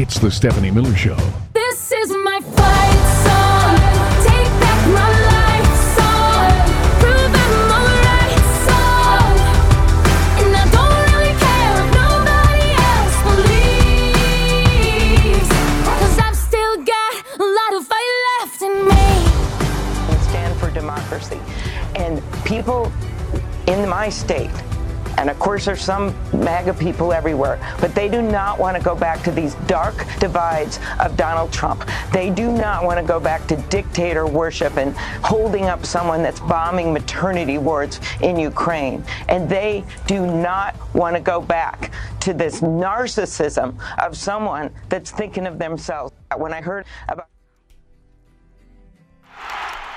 It's the Stephanie Miller Show. This is my fight song. Take back my life song. Prove I'm alright song. And I don't really care if nobody else believes. Cause I've still got a lot of fight left in me. and stand for democracy. And people in my state, and of course there's some MAGA people everywhere, but they do not want to go back to these dark divides of Donald Trump. They do not want to go back to dictator worship and holding up someone that's bombing maternity wards in Ukraine. And they do not want to go back to this narcissism of someone that's thinking of themselves. When I heard about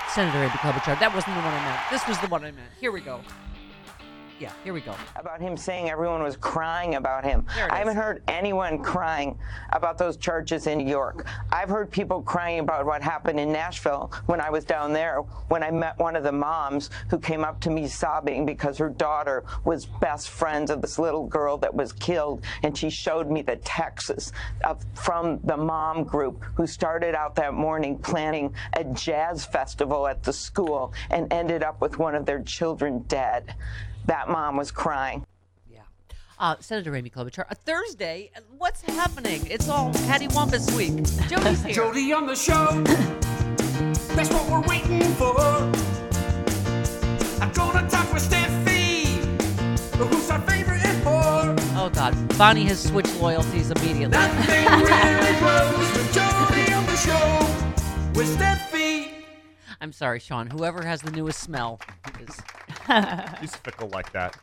Senator Amy Klobuchar. That wasn't the one I meant. This was the one I meant. Here we go. Yeah, here we go. about him saying everyone was crying about him. I haven't heard anyone crying about those charges in New York. I've heard people crying about what happened in Nashville when I was down there, when I met one of the moms who came up to me sobbing because her daughter was best friends of this little girl that was killed. And she showed me the texts of, from the mom group who started out that morning planning a jazz festival at the school and ended up with one of their children dead. That mom was crying. Yeah. Uh, Senator Amy Klobuchar. A Thursday. What's happening? It's all Hattie Wampus week. Jody's here. Jody on the show. That's what we're waiting for. I'm gonna talk with Steffi. Who's our favorite and more? Oh God, Bonnie has switched loyalties immediately. Nothing really grows with Jody on the show. With Steffi. I'm sorry, Sean. Whoever has the newest smell is He's fickle like that.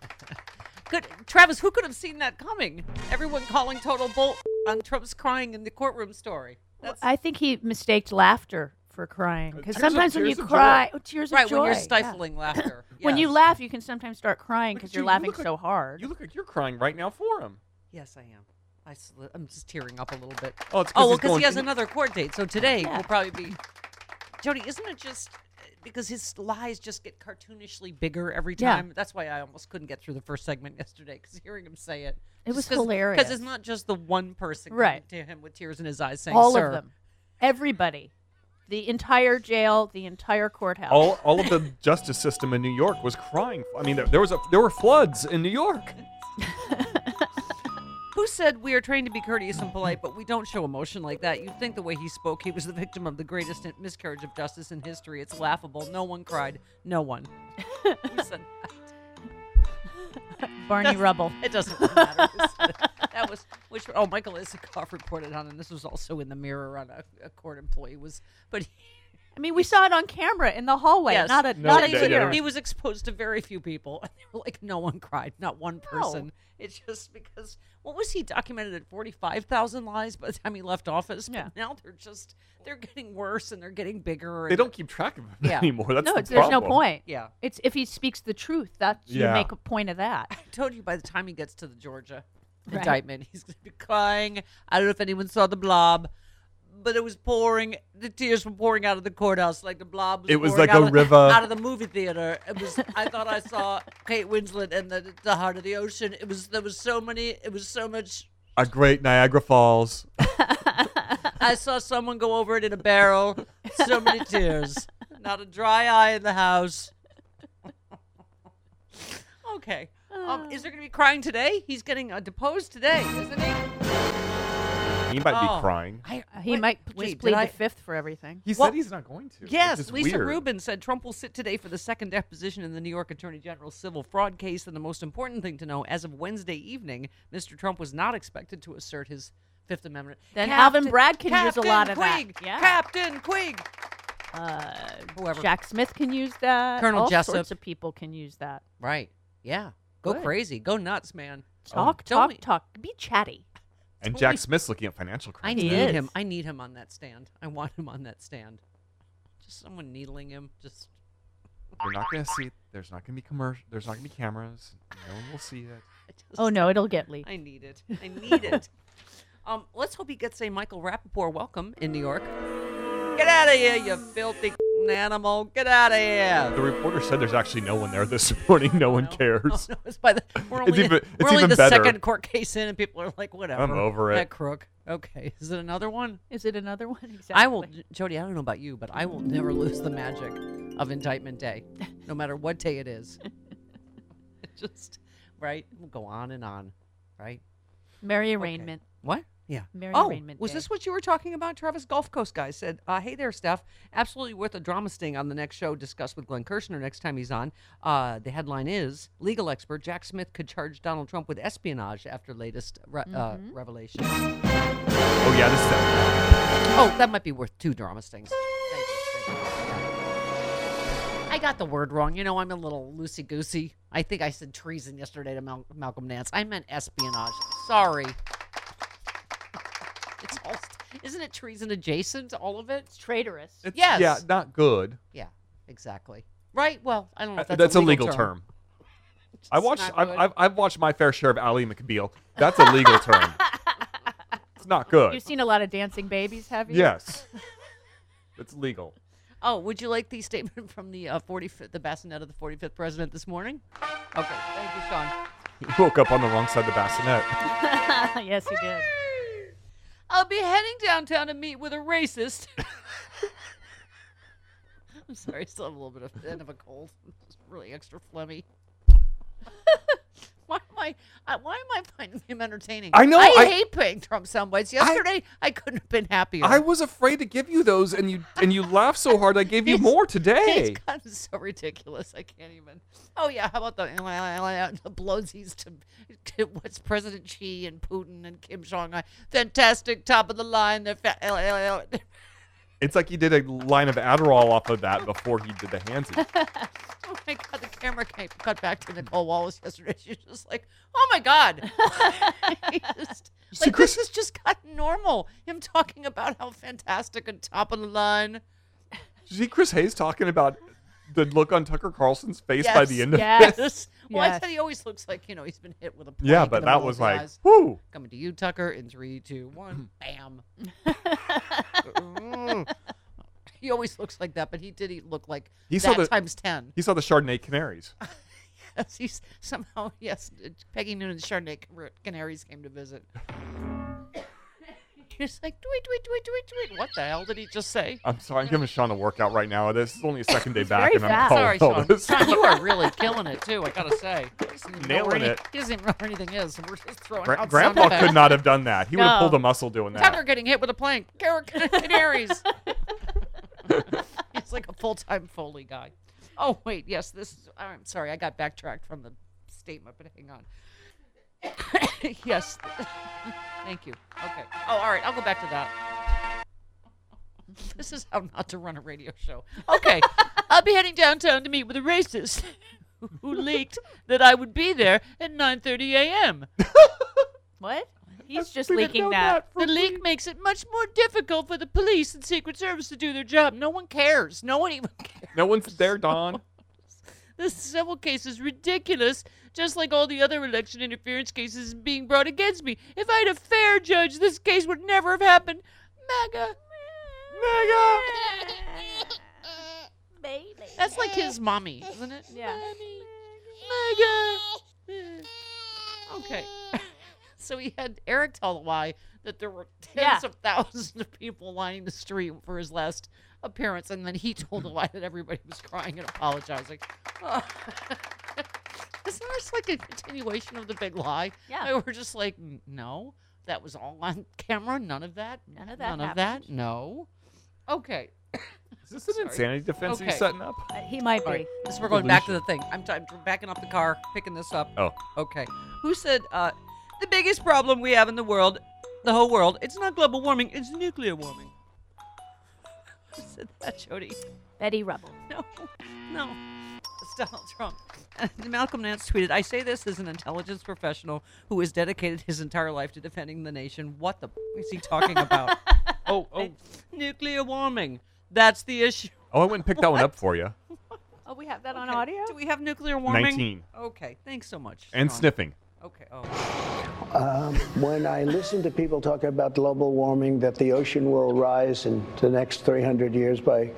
good. Travis, who could have seen that coming? Everyone calling total bull on Trump's crying in the courtroom story. That's I think he mistaked laughter for crying uh, because Tears of- sometimes when you oh, tears of cry, joy. oh, tears right of joy. when you're yeah. stifling laughter. When you laugh, you can sometimes start crying because you're you, you laughing like- so hard. You look like you're crying right now for him. Yes, I am. I sli- I'm just tearing up a little bit. Oh, it's 'cause oh, well, because he going- has another court date. So today Yeah. will probably be. Jody, isn't it just uh, because his lies just get cartoonishly bigger every Yeah. time? That's why I almost couldn't get through the first segment yesterday because hearing him say it. It was hilarious. Because it's not just the one person Right. coming to him with tears in his eyes saying, All "Sir." of them, everybody, the entire jail, the entire courthouse. All, all of the justice system in New York was crying. I mean, there, there was a there were floods in New York. Who said we are trained to be courteous and polite, but we don't show emotion like that? You'd think the way he spoke, he was the victim of the greatest miscarriage of justice in history. It's laughable. No one cried. No one. Who said that? Barney Rubble. It doesn't really matter. who said it. That was which. Oh, Michael Isikoff reported on, and this was also in the Mirror on a, a court employee was, but he, I mean, we saw it on camera in the hallway. yes, Not a No, not a yeah, here. yeah. he was exposed to very few people, and they were like, no one cried, not one person. It's just because what was he documented at forty five thousand lies by the time he left office? But Yeah. now they're just they're getting worse and they're getting bigger. They and- don't keep track of it Yeah. anymore. That's no, the it's, there's no problem. point. Yeah. It's if he speaks the truth, that you Yeah. make a point of that. I told you by the time he gets to the Georgia Right. indictment, he's going to be crying. I don't know if anyone saw the blob, but it was pouring. The tears were pouring out of the courthouse like the blob. Was It was like out a of, river. out of the movie theater. It was. I thought I saw Kate Winslet in the the heart of the ocean. It was. There was so many. It was so much. A great Niagara Falls. I saw someone go over it in a barrel. So many tears. Not a dry eye in the house. okay. Um, is there going to be crying today? He's getting uh, deposed today, isn't he? He might Oh. be crying. I, He wait, might wait, just did plead I- the fifth for everything. He Well, said he's not going to. which Yes, is Lisa weird. Rubin said Trump will sit today for the second deposition in the New York Attorney General's civil fraud case. And the most important thing to know, as of Wednesday evening, Mr. Trump was not expected to assert his Fifth Amendment. Then Alvin Bragg can use a Captain lot of that. Queeg, Yeah. Captain Queeg. Uh, Whoever. Jack Smith can use that. Colonel All Jessup. sorts of people can use that. Right. Yeah. Go Good. crazy. Go nuts, man. Talk, Don't talk, we- talk. Be chatty. And Jack Smith's looking at financial crimes. I need He him. I need him on that stand. I want him on that stand. Just someone needling him. Just You're not going to see. There's not going to be commercial. There's not going to be cameras. No one will see it. Just- Oh no, it'll get leaked. I need it. I need it. Um, let's hope he gets a Michael Rappaport welcome in New York. Get out of here, you filthy an animal. Get out of here. The reporter said there's actually no one there this morning. No one cares. No, it's by the, we're It's only, even- we're it's only even the better. second court case in, and people are like, whatever. I'm over it. That crook. Okay. Is it another one? Is it another one? Exactly. I will, Jody. I don't know about you, but I will never lose the magic of indictment day, no matter what day it is. it just right. We'll go on and on, right? Merry Okay. arraignment. What? Yeah. Merry oh, arraignment was day. this what you were talking about? Travis Gulf Coast guy said, uh, "Hey there, Steph. Absolutely worth a drama sting on the next show. Discuss with Glenn Kirshner next time he's on. Uh, the headline is: Legal expert Jack Smith could charge Donald Trump with espionage after latest re- uh, Mm-hmm. revelation. Oh yeah, this is that. Oh, that might be worth two drama stings. Thank you, thank you. I got the word wrong. You know, I'm a little loosey goosey. I think I said treason yesterday to Mal- Malcolm Nance. I meant espionage. Sorry. It's all, isn't it treason adjacent? All of it? It's traitorous. It's, Yes. Yeah, not good. Yeah, exactly. Right. Well, I don't know. If Uh, that's, a legal term. I watched. I've. I've, I've watched my fair share of Ally McBeal. That's a legal term. It's not good. You've seen a lot of dancing babies, have you? Yes. It's legal. Oh, would you like the statement from the uh, 45th, the bassinet of the 45th president this morning? Okay. Thank you, Sean. He woke up on the wrong side of the bassinet. yes, he did. I'll be heading downtown to meet with a racist. I'm sorry, I still have a little bit of end of a cold. It's really extra phlegmy. why am I? Uh, why am I finding him entertaining? I know, I, I- hate playing Trump soundbites. Yesterday, I, couldn't have been happier. I was afraid to give you those, and you and you laughed so hard. I gave you It's- more It's today. gotten so ridiculous. I can't even. Oh yeah, how about the the blowsies to, to what's President Xi and Putin and Kim Jong Un? Fantastic, top of the line. They're fa- It's like he did a line of Adderall off of that before he did the hands. Oh my god, the camera came, cut back to Nicolle Wallace yesterday. She's just like, oh my god. Just- See, like Chris- this has just gotten normal. Him talking about how fantastic and top of the line. Did you see Chris Hayes talking about the look on Tucker Carlson's face by the end of yes. this? Well, I Yes. said he always looks like you know he's been hit with a Yeah, but that was like, eyes. whoo. Coming to you, Tucker, in three, two, one, hmm. bam. Mm. he always looks like that, but he did he look like He saw that the- times ten. He saw the Chardonnay Canaries. Yes, he's somehow yes. Peggy Noonan's Chardonnay Canaries came to visit. He's like, tweet, tweet, tweet, tweet, tweet. What the hell did he just say? I'm sorry, I'm giving Sean a workout right now. This is only a second day back, and I'm. Sorry, Sean. Sean, you are really killing it too. I gotta say, he doesn't even know where Nailing it. He doesn't even know where anything is. So we're just throwing Gra- out Grandpa could not have done that. He would have No. pulled a muscle doing that. Tucker getting hit with a plank. Gar- Canaries. He's like a full time Foley guy. Oh, wait. Yes, this is. I'm sorry. I got backtracked from the statement, but hang on. yes. Thank you. Okay. Oh, all right. I'll go back to that. This is how not to run a radio show. Okay. I'll be heading downtown to meet with a racist who leaked that I would be there at 9:30 a.m. What? He's just leaking know that. for The leak makes it much more difficult for the police and Secret Service to do their job. No one cares. No one even cares. No one's there, Don. This civil case is ridiculous, just like all the other election interference cases being brought against me. If I had a fair judge, this case would never have happened. MAGA. Baby. That's like his mommy, isn't it? Yeah. Mommy. MAGA. Okay. So he had Eric tell the lie that there were tens Yeah. of thousands of people lining the street for his last appearance, and then he told a lie that everybody was crying and apologizing. Isn't this like a continuation of the big lie? Yeah. And we're just like, no, that was all on camera. None of that. None of that None of that. No. Okay. Is this an Sorry. insanity defense Okay. he's setting up? Uh, he might All be. right, this we're going back to the thing. I'm, t- I'm backing up the car, picking this up. Oh. Okay. Who said uh, the biggest problem we have in the world, the whole world, it's not global warming, it's nuclear warming? Who said that, Jody? Betty Rubble. No, no. It's Donald Trump. Uh, Malcolm Nance tweeted, I say this as an intelligence professional who has dedicated his entire life to defending the nation. What the f- is he talking about? oh, oh, nuclear warming. That's the issue. Oh, I went and picked that one up for you. Oh, we have that on Okay. audio? Do we have nuclear warming? 19. Okay, thanks so much. And Sean. sniffing. Okay. Oh. Um, when I listen to people talk about global warming, that the ocean will rise in the next 300 years by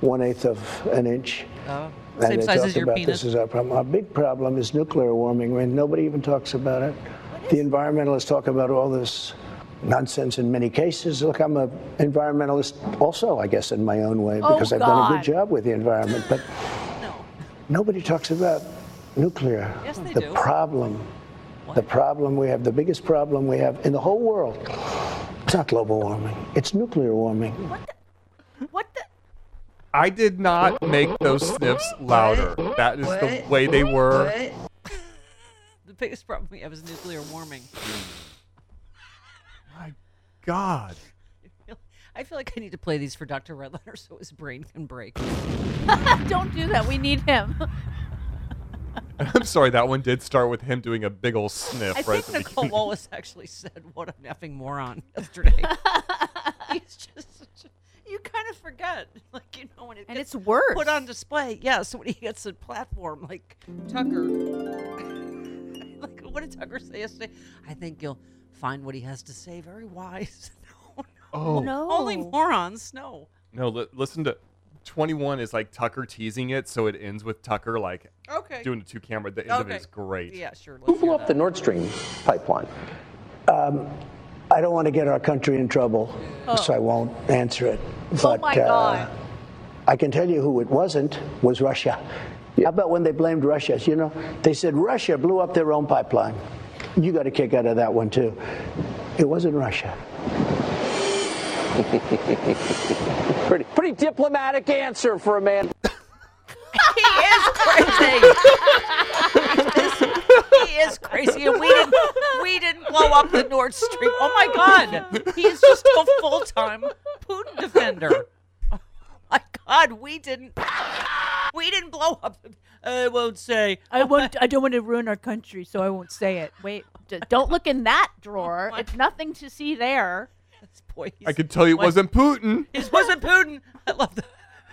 one eighth of an inch. Oh, And same they size talk as your about penis. this is our problem. Our big problem is nuclear warming. Mean, nobody even talks about it. The environmentalists talk about all this nonsense in many cases. Look, I'm an environmentalist also, I guess, in my own way, Oh, because I've done a good job with the environment. But no. nobody talks about nuclear. Yes, they the do. problem, the problem we have, the biggest problem we have in the whole world, it's not global warming. It's nuclear warming. What the? I did not make those sniffs louder. That is the way they were. The biggest problem we have is nuclear warming. My God. I feel like I need to play these for Dr. Redlener so his brain can break. Don't do that. We need him. I'm sorry, that one did start with him doing a big ol' sniff I right think Nicolle beginning. Wallace actually said, "What a effing moron!" yesterday. He's just such a, you kind of forget, like you know when it And gets it's worse. put on display. Yeah, so when he gets a platform like Tucker, like what did Tucker say yesterday? I think you'll find what he has to say very wise. no, Oh, no. only morons. No. no, li- listen to 21 is like Tucker teasing it, so it ends with Tucker like Okay. doing the two camera. The end of it is great. Yeah, sure. Who let's blew up the. Nord Stream pipeline? I don't want to get our country in trouble, so I won't answer it. But, oh my uh, I can tell you who it wasn't was Russia. How about when they blamed Russia? You know, they said Russia blew up their own pipeline. You got a kick out of that one too. It wasn't Russia. Pretty, pretty diplomatic answer for a man. he is crazy. he is crazy, and we didn't we didn't blow up the Nord Stream. Oh my God, he is just a full time Putin defender. Oh my God, we didn't we didn't blow up. I won't say. I won't. I don't want to ruin our country, so I won't say it. Wait, don't look in that drawer. It's nothing to see there. This boy, I could tell you it What? wasn't Putin. It wasn't Putin. I love that.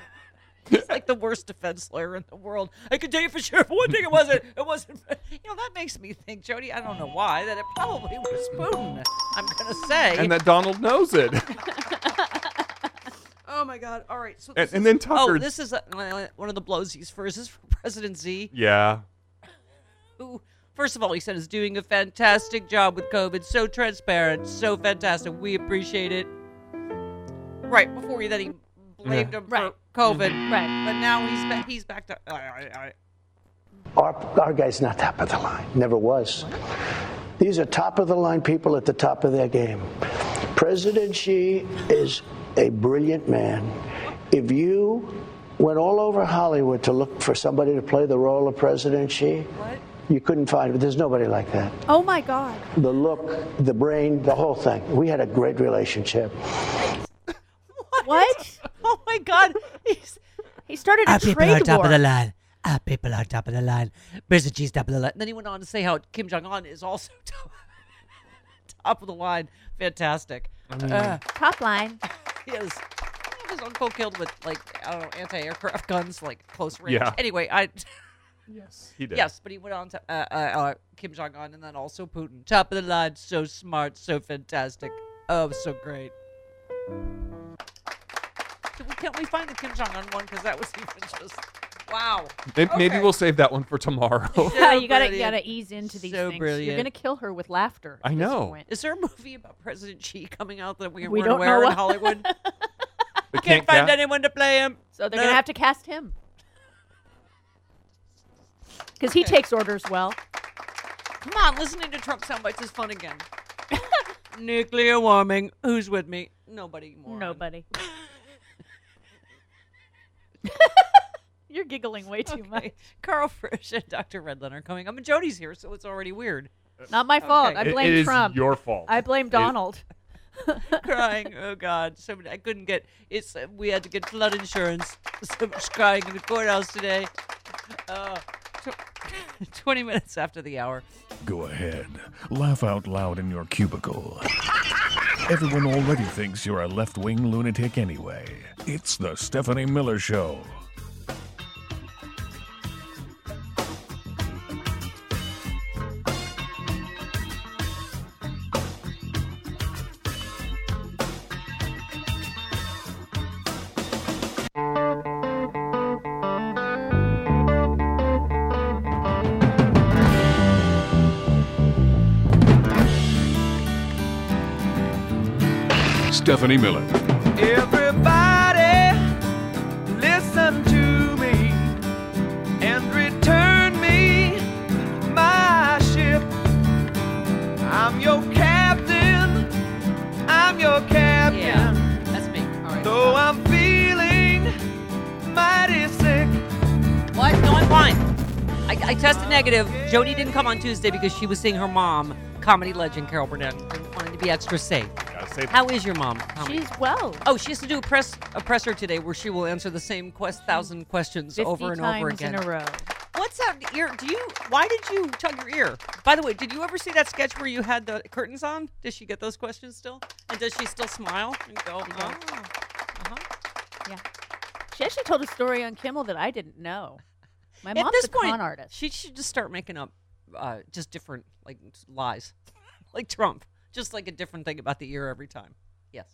He's like the worst defense lawyer in the world. I can tell you for sure. For one thing, it wasn't. It wasn't. You know that makes me think, Jody. I don't know why that it probably was Putin. I'm gonna say. And that Donald knows it. oh my God! All right. So And- this and is- then Tucker- Oh, this is uh, one of the blows he's for. Is this for President Xi? yeah. Who, first of all, he said is doing a fantastic job with COVID. So transparent, so fantastic. We appreciate it. Right before he then he blamed him Right. for COVID. Mm-hmm. Right. But now he's back. He's back to. I, I, I, Our, our guy's not top of the line, never was. These are top of the line people at the top of their game. President Xi is a brilliant man. If you went all over Hollywood to look for somebody to play the role of President Xi, What? You couldn't find it. There's nobody like that. Oh my God. The look, the brain, the whole thing. We had a great relationship. What? what? Oh my God! He's He started a our people trade are top of the line. Our people are top of the line. President Xi's top of the line. And then he went on to say how Kim Jong Un is also top, top of the line. Fantastic. Uh, Top line. he is. His uncle killed with like I don't know anti-aircraft guns, like close range. Yeah. Anyway, I. Yes, he did. Yes, but he went on to uh, uh, uh, Kim Jong Un and then also Putin. Top of the line, so smart, so fantastic. Oh, so great. Can we, can't we find the Kim Jong Un one? Because that was even just wow. Maybe Okay. we'll save that one for tomorrow. Yeah, you gotta brilliant. gotta ease into these So things. brilliant. You're gonna kill her with laughter. I at this know. point. Is there a movie about President Xi coming out that we, We weren't don't aware know. in Hollywood? They Can't find ca- anyone to play him. So they're No. gonna have to cast him because he takes orders well. Come on, listening to Trump sound bites is fun again. Nuclear warming. Who's with me? Nobody more. Nobody. You're giggling way too much. Karl Frisch and Dr. Redlener are coming. I mean, Jody's here, so it's already weird. Not my fault. Okay. I It- blame it is Trump. your fault. I blame Donald. crying. Oh God, so I couldn't get. It's uh, we had to get flood insurance. So much crying in the courthouse today. Uh, tw- Twenty minutes after the hour. Go ahead. Laugh out loud in your cubicle. Everyone already thinks you're a left wing lunatic anyway. It's the Stephanie Miller Show. Stephanie Miller. Everybody, listen to me and return me my ship. I'm your captain. I'm your captain. Yeah, that's me. All right. Though I'm feeling mighty sick. What? No, I'm fine. I, I tested negative. Jody didn't come on Tuesday because she was seeing her mom, comedy legend Carol Burnett, and wanted to be extra safe. Gotta say How is your mom? Comedy? She's well. Oh, she has to do a press a presser today where she will answer the same quest thousand questions over and times over again. in a row. What's that ear? Do you? Why did you tug your ear? By the way, did you ever see that sketch where you had the curtains on? Does she get those questions still? And does she still smile and go? She "Oh." Uh-huh. Yeah. She actually told a story on Kimmel that I didn't know. My At mom's this a point, con artist. she should just start making up uh, just different like lies, like Trump, just like a different thing about the ear every time. Yes.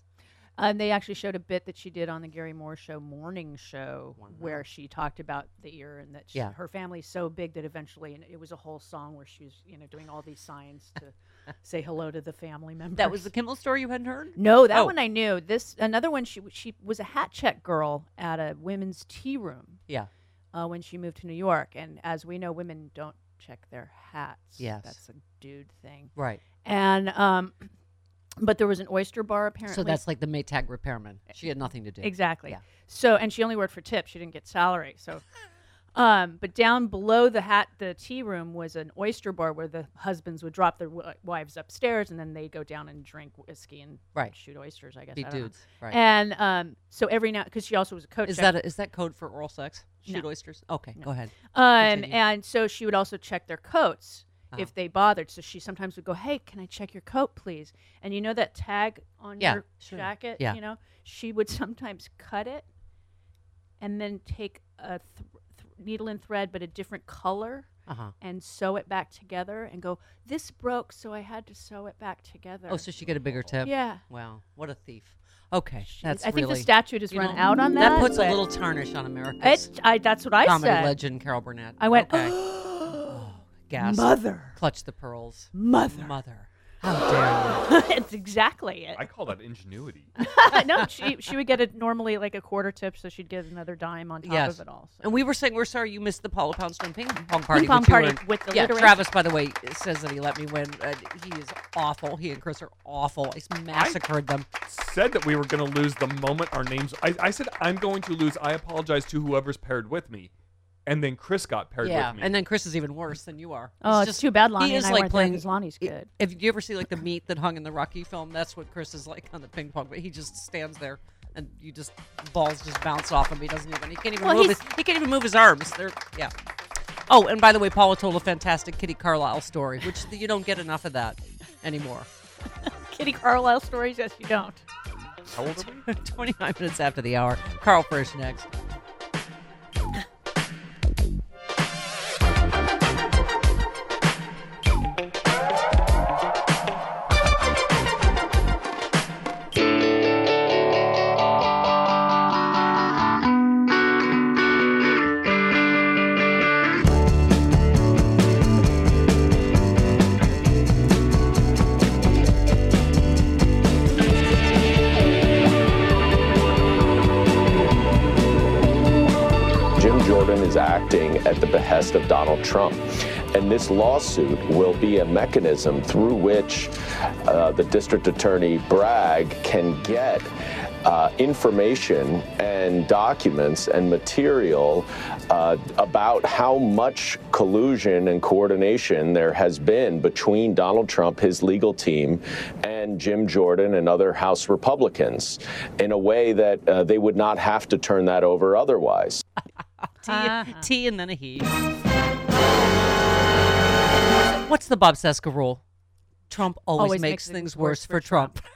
Um, they actually showed a bit that she did on the Garry Moore Show morning show where she talked about the ear and that she, Yeah. her family's so big that eventually, and it was a whole song where she was, you know, doing all these signs to say hello to the family members. That was the Kimmel story you hadn't heard? No, that Oh. one I knew. This another one. She she was a hat check girl at a women's tea room Yeah. uh, when she moved to New York, and as we know, women don't check their hats. Yes. that's a dude thing. Right. And um, but there was an oyster bar apparently. So that's like the Maytag repairman. She had nothing to do. Exactly. Yeah. So, and she only worked for tips. She didn't get salary. So, um, but down below the hat, the tea room was an oyster bar where the husbands would drop their w- wives upstairs, and then they go down and drink whiskey and Right. shoot oysters. I guess. Be I don't know. dudes. Right. And um, so every now, because she also was a coach. is that a, is that code for oral sex? Shoot No. oysters. Okay, go ahead. Um, Continue. and so she would also check their coats Uh-huh. if they bothered. So she sometimes would go, "Hey, can I check your coat, please?" And you know that tag on Yeah, your sure. jacket, Yeah. you know, she would sometimes cut it and then take a th- th- needle and thread, but a different color, Uh huh. and sew it back together, and go, "This broke, so I had to sew it back together." Oh, so she get a bigger tip. yeah. Wow, what a thief. Okay, that's I think the statute has run know, out on that. That puts a little tarnish on America's It, I, that's what I comedy said. legend, Carol Burnett. I went, okay. oh, gas. Mother, Clutch the pearls. mother. Mother. How dare you? it's exactly it. I call that ingenuity. no, she she would get it normally like a quarter tip, so she'd get another dime on top Yes. of it all. So. And we were saying we're sorry you missed the Paula Poundstone ping pong party. Ping pong party were with the yeah. alliteration. Travis, by the way, says that he let me win. Uh, he is awful. He and Chris are awful. He's massacred them. Said that we were going to lose the moment our names. I, I said I'm going to lose. I apologize to whoever's paired with me, and then Chris got paired Yeah, with me. and then Chris is even worse than you are. Oh, He's it's too bad Lonnie he and is I like weren't there Lonnie's good. If you ever see like the meat that hung in the Rocky film, that's what Chris is like on the ping pong. But he just stands there, and you just balls just bounce off him. He doesn't even. He can't even Well, move. His, he can't even move his arms. They're yeah. Oh, and by the way, Paula told a fantastic Kitty Carlisle story, which you don't get enough of that anymore. Kitty Carlisle stories, yes, you don't. How old are we? 29 minutes after the hour. Karl Frisch next. Acting at the behest of Donald Trump. And this lawsuit will be a mechanism through which uh, the district attorney Bragg can get uh, information and documents and material uh, about how much collusion and coordination there has been between Donald Trump, his legal team, and Jim Jordan and other House Republicans in a way that uh, they would not have to turn that over otherwise. T, T uh-huh. and then a he. What's the Bob Cesca rule? Trump always, Always makes, things worse for Trump.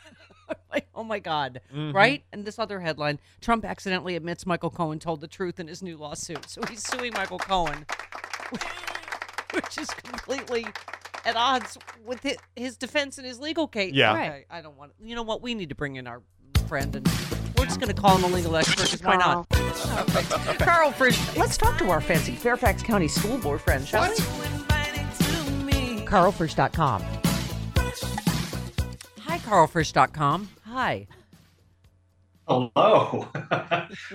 Like, oh my God. Mm-hmm. Right? And this other headline Trump accidentally admits Michael Cohen told the truth in his new lawsuit. So he's suing Michael Cohen, which is completely at odds with his defense and his legal case. Yeah. Okay, I don't want You know what? We need to bring in our friend and we're just going to call him a legal expert because why not? Okay. Karl Frisch, let's talk to our fancy Fairfax County School Board friend, shall we? KarlFrisch.com. Hi, KarlFrisch.com. Hi. Hello.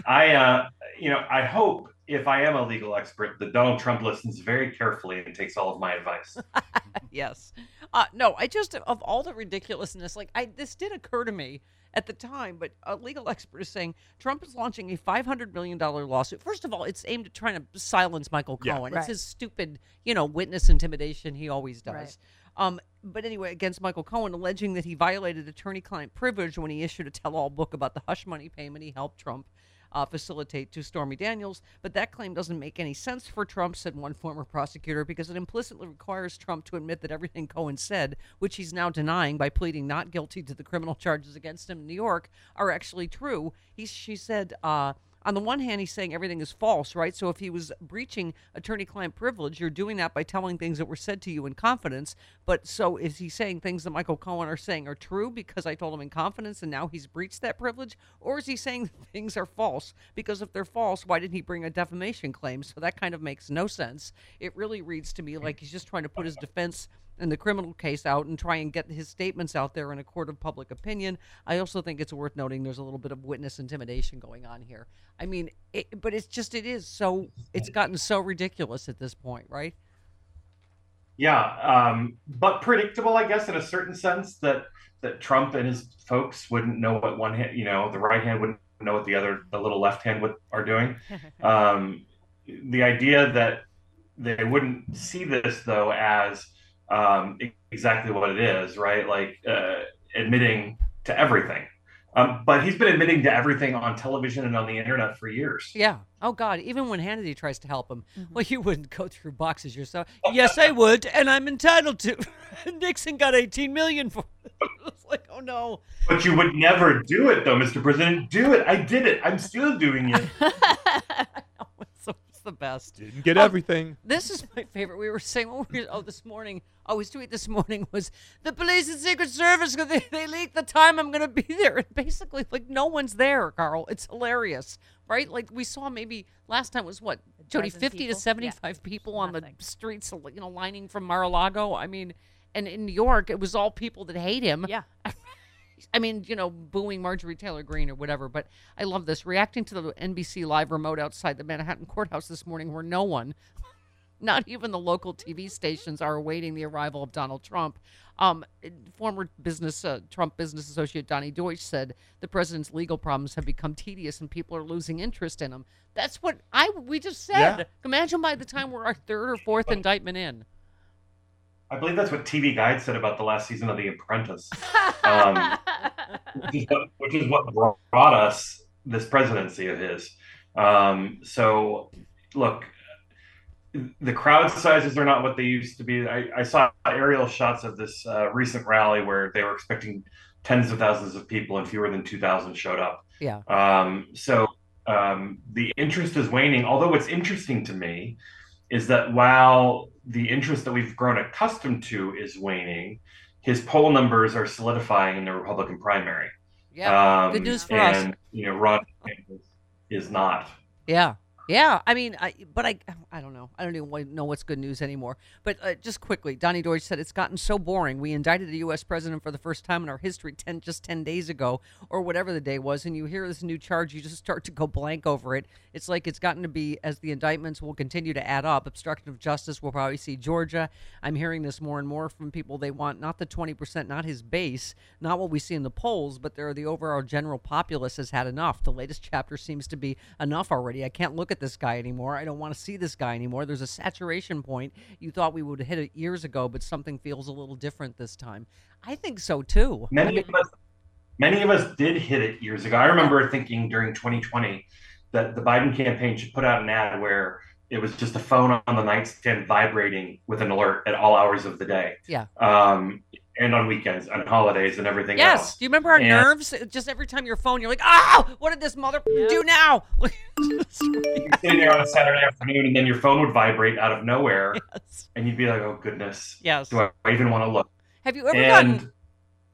I, uh, you know, I hope if I am a legal expert that Donald Trump listens very carefully and takes all of my advice. yes. Uh, no, I just of all the ridiculousness, like I this did occur to me at the time, but a legal expert is saying Trump is launching a five hundred million dollar lawsuit. First of all, it's aimed at trying to silence Michael Yeah. Cohen. Right. It's his stupid, you know, witness intimidation he always does. Right. Um, but anyway, against Michael Cohen, alleging that he violated attorney-client privilege when he issued a tell-all book about the hush money payment he helped Trump uh, facilitate to Stormy Daniels. But that claim doesn't make any sense for Trump, said one former prosecutor, because it implicitly requires Trump to admit that everything Cohen said, which he's now denying by pleading not guilty to the criminal charges against him in New York, are actually true. He, she said, uh, on the one hand, he's saying everything is false, right? So if he was breaching attorney client privilege, you're doing that by telling things that were said to you in confidence. But so is he saying things that Michael Cohen are saying are true because I told him in confidence and now he's breached that privilege? Or is he saying things are false? Because if they're false, why didn't he bring a defamation claim? So that kind of makes no sense. It really reads to me like he's just trying to put his defense in the criminal case out and try and get his statements out there in a court of public opinion. I also think it's worth noting there's a little bit of witness intimidation going on here. I mean, it, but it's just it is so it's gotten so ridiculous at this point, right? Yeah, um, but predictable, I guess, in a certain sense that that Trump and his folks wouldn't know what one hand, you know, the right hand wouldn't know what the other, the little left hand would are doing. Um, the idea that they wouldn't see this though as um, exactly what it is, right? Like uh, admitting to everything. Um, but he's been admitting to everything on television and on the internet for years. Yeah. Oh God. Even when Hannity tries to help him, well, you wouldn't go through boxes yourself. yes, I would, and I'm entitled to. Nixon got 18 million for it. it's like, oh no. But you would never do it, though, Mr. President. Do it. I did it. I'm still doing it. so it's the best. Didn't get Um, everything. This is my favorite. We were saying, what were we, oh, this morning, oh, his tweet this morning was the police and Secret Service, they, they leaked the time I'm going to be there. And basically, like, no one's there, Karl. It's hilarious, right? Like, we saw maybe last time was what, Jody, dozen 50 to people? 75 people on Nothing. the streets, you know, lining from Mar-a-Lago. I mean, and in New York, it was all people that hate him. Yeah. I mean, you know, booing Marjorie Taylor Greene or whatever. But I love this. Reacting to the NBC live remote outside the Manhattan courthouse this morning, where no one, not even the local TV stations, are awaiting the arrival of Donald Trump. Um, former business uh, Trump business associate Donnie Deutsch said the president's legal problems have become tedious and people are losing interest in him. That's what I we just said. Yeah. Imagine by the time we're our third or fourth indictment in. I believe that's what TV Guide said about the last season of The Apprentice, um, which, is what, which is what brought us this presidency of his. Um, so, look, the crowd sizes are not what they used to be. I, I saw aerial shots of this uh, recent rally where they were expecting tens of thousands of people and fewer than 2,000 showed up. Yeah. Um, so um, the interest is waning. Although what's interesting to me is that while the interest that we've grown accustomed to is waning, his poll numbers are solidifying in the Republican primary. Yeah. Good um, news for us. and, you know, Ron is not. Yeah. Yeah, I mean, I but I I don't know. I don't even know what's good news anymore. But uh, just quickly, Donnie Deutsch said it's gotten so boring. We indicted a U.S. president for the first time in our history ten just ten days ago, or whatever the day was, and you hear this new charge, you just start to go blank over it. It's like it's gotten to be as the indictments will continue to add up. Obstruction of justice. We'll probably see Georgia. I'm hearing this more and more from people. They want not the twenty percent, not his base, not what we see in the polls, but they're the overall general populace has had enough. The latest chapter seems to be enough already. I can't look at this guy anymore. I don't want to see this guy anymore. There's a saturation point. You thought we would hit it years ago, but something feels a little different this time. I think so too. I Many mean- of us, many of us did hit it years ago. I remember thinking during 2020 that the Biden campaign should put out an ad where it was just a phone on the nightstand vibrating with an alert at all hours of the day, yeah. um, and on weekends, on holidays, and everything Yes. else. Do you remember our And- nerves? Just every time your phone, you're like, oh, what did this mother do now? You're sitting there on a Saturday afternoon, and then your phone would vibrate out of nowhere, and you'd be like, "Oh goodness, Yes. do I even want to look?" Have you ever and gotten?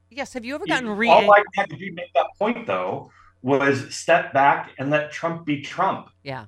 Yes. Have you ever gotten re? all I had to do to make that point, though, was step back and let Trump be Trump. Yeah.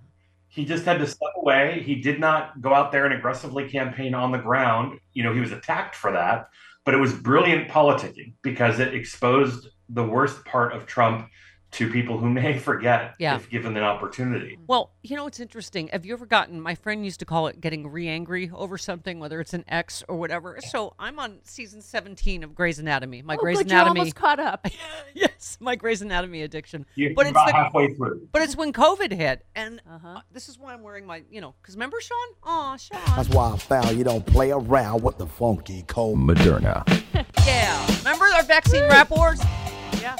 He just had to step away. He did not go out there and aggressively campaign on the ground. You know, he was attacked for that, but it was brilliant politicking because it exposed the worst part of Trump to people who may forget Yeah. if given an opportunity. Well, you know, it's interesting. Have you ever gotten, my friend used to call it getting re angry over something, whether it's an ex or whatever. So I'm on season 17 of Grey's Anatomy. My oh, Grey's good, you're Anatomy. almost caught up. yes, my Grey's Anatomy addiction. You're but it's about the, halfway through. But it's when COVID hit. And Uh-huh. uh, this is why I'm wearing my, you know, because remember Sean? Aw, Sean. That's why I found you don't play around with the funky cold. Moderna. Yeah. Remember our vaccine rap wars? Yeah.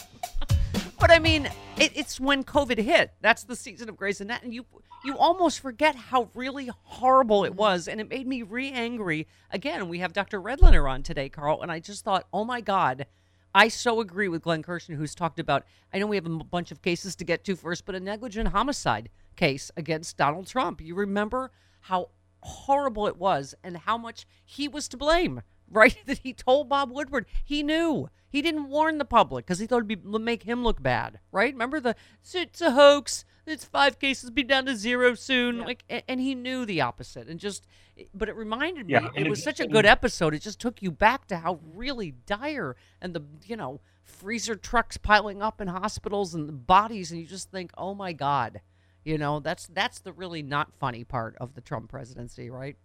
But I mean, it, it's when COVID hit. That's the season of Grey's Anatomy. And you you almost forget how really horrible it was, and it made me re-angry. Again, we have Dr. Redlener on today, Karl, and I just thought, oh my God, I so agree with Glenn Kirshner, who's talked about. I know we have a bunch of cases to get to first, but a negligent homicide case against Donald Trump. You remember how horrible it was, and how much he was to blame, right? That he told Bob Woodward he knew. He didn't warn the public because he thought it'd be, make him look bad, right? Remember the "It's- it's a hoax. It's five cases, be down to zero soon. Like, and he knew the opposite, and just, but it reminded me. Yeah, It was it- such a good episode. It just took you back to how really dire and the you know freezer trucks piling up in hospitals and the bodies, and you just think, oh my god, you know that's that's the really not funny part of the Trump presidency, right?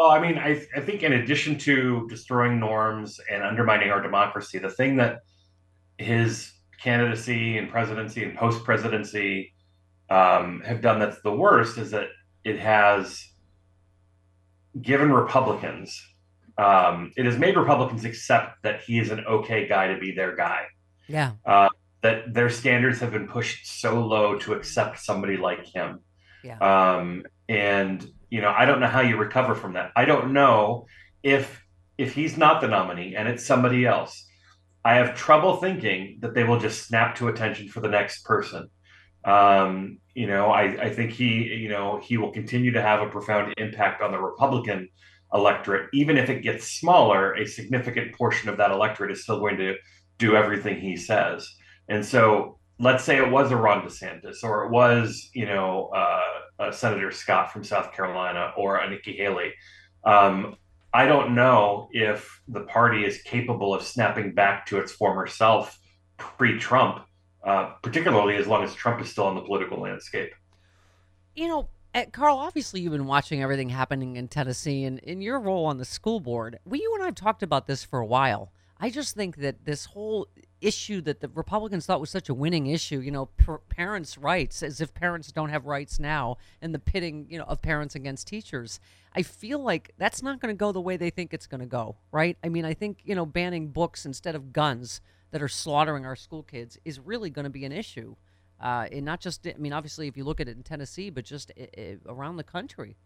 Well, I mean, I, I think in addition to destroying norms and undermining our democracy, the thing that his candidacy and presidency and post presidency um, have done that's the worst is that it has given Republicans, um, it has made Republicans accept that he is an okay guy to be their guy. Yeah. Uh, that their standards have been pushed so low to accept somebody like him. Yeah. Um, and you know, I don't know how you recover from that. I don't know if if he's not the nominee and it's somebody else. I have trouble thinking that they will just snap to attention for the next person. Um, you know, I, I think he, you know, he will continue to have a profound impact on the Republican electorate, even if it gets smaller. A significant portion of that electorate is still going to do everything he says. And so, let's say it was a Ron DeSantis, or it was, you know, uh, uh, Senator Scott from South Carolina, or a Nikki Haley. Um, I don't know if the party is capable of snapping back to its former self pre-Trump, uh, particularly as long as Trump is still on the political landscape. You know, Karl, obviously you've been watching everything happening in Tennessee and in your role on the school board. We, you and I have talked about this for a while. I just think that this whole issue that the Republicans thought was such a winning issue, you know, per- parents' rights, as if parents don't have rights now, and the pitting, you know, of parents against teachers. I feel like that's not going to go the way they think it's going to go, right? I mean, I think, you know, banning books instead of guns that are slaughtering our school kids is really going to be an issue. Uh, and not just, I mean, obviously, if you look at it in Tennessee, but just i i around the country.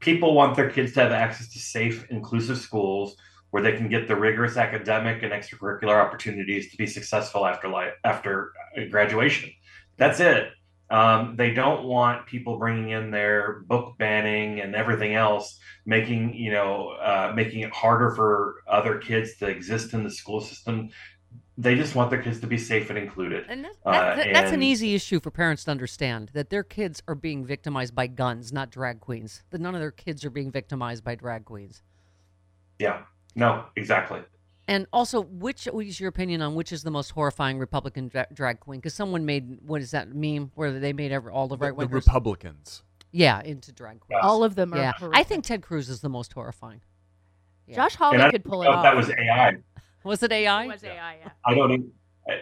People want their kids to have access to safe, inclusive schools where they can get the rigorous academic and extracurricular opportunities to be successful after life, after uh, graduation. That's it. Um, they don't want people bringing in their book banning and everything else, making you know uh, making it harder for other kids to exist in the school system. They just want their kids to be safe and included. And that, Uh, that- that- that's an easy issue for parents to understand that their kids are being victimized by guns, not drag queens. That none of their kids are being victimized by drag queens. Yeah. No. Exactly. And also, which what is your opinion on which is the most horrifying Republican dra- drag queen? Because someone made what is that meme where they made every, all the The, right the Republicans. yeah, into drag queens. All of them are Yeah, I think Ted Cruz is the most horrifying. Yeah. Josh And Hawley could pull it off. that was AI. Was it AI? It was AI, yeah. I don't even,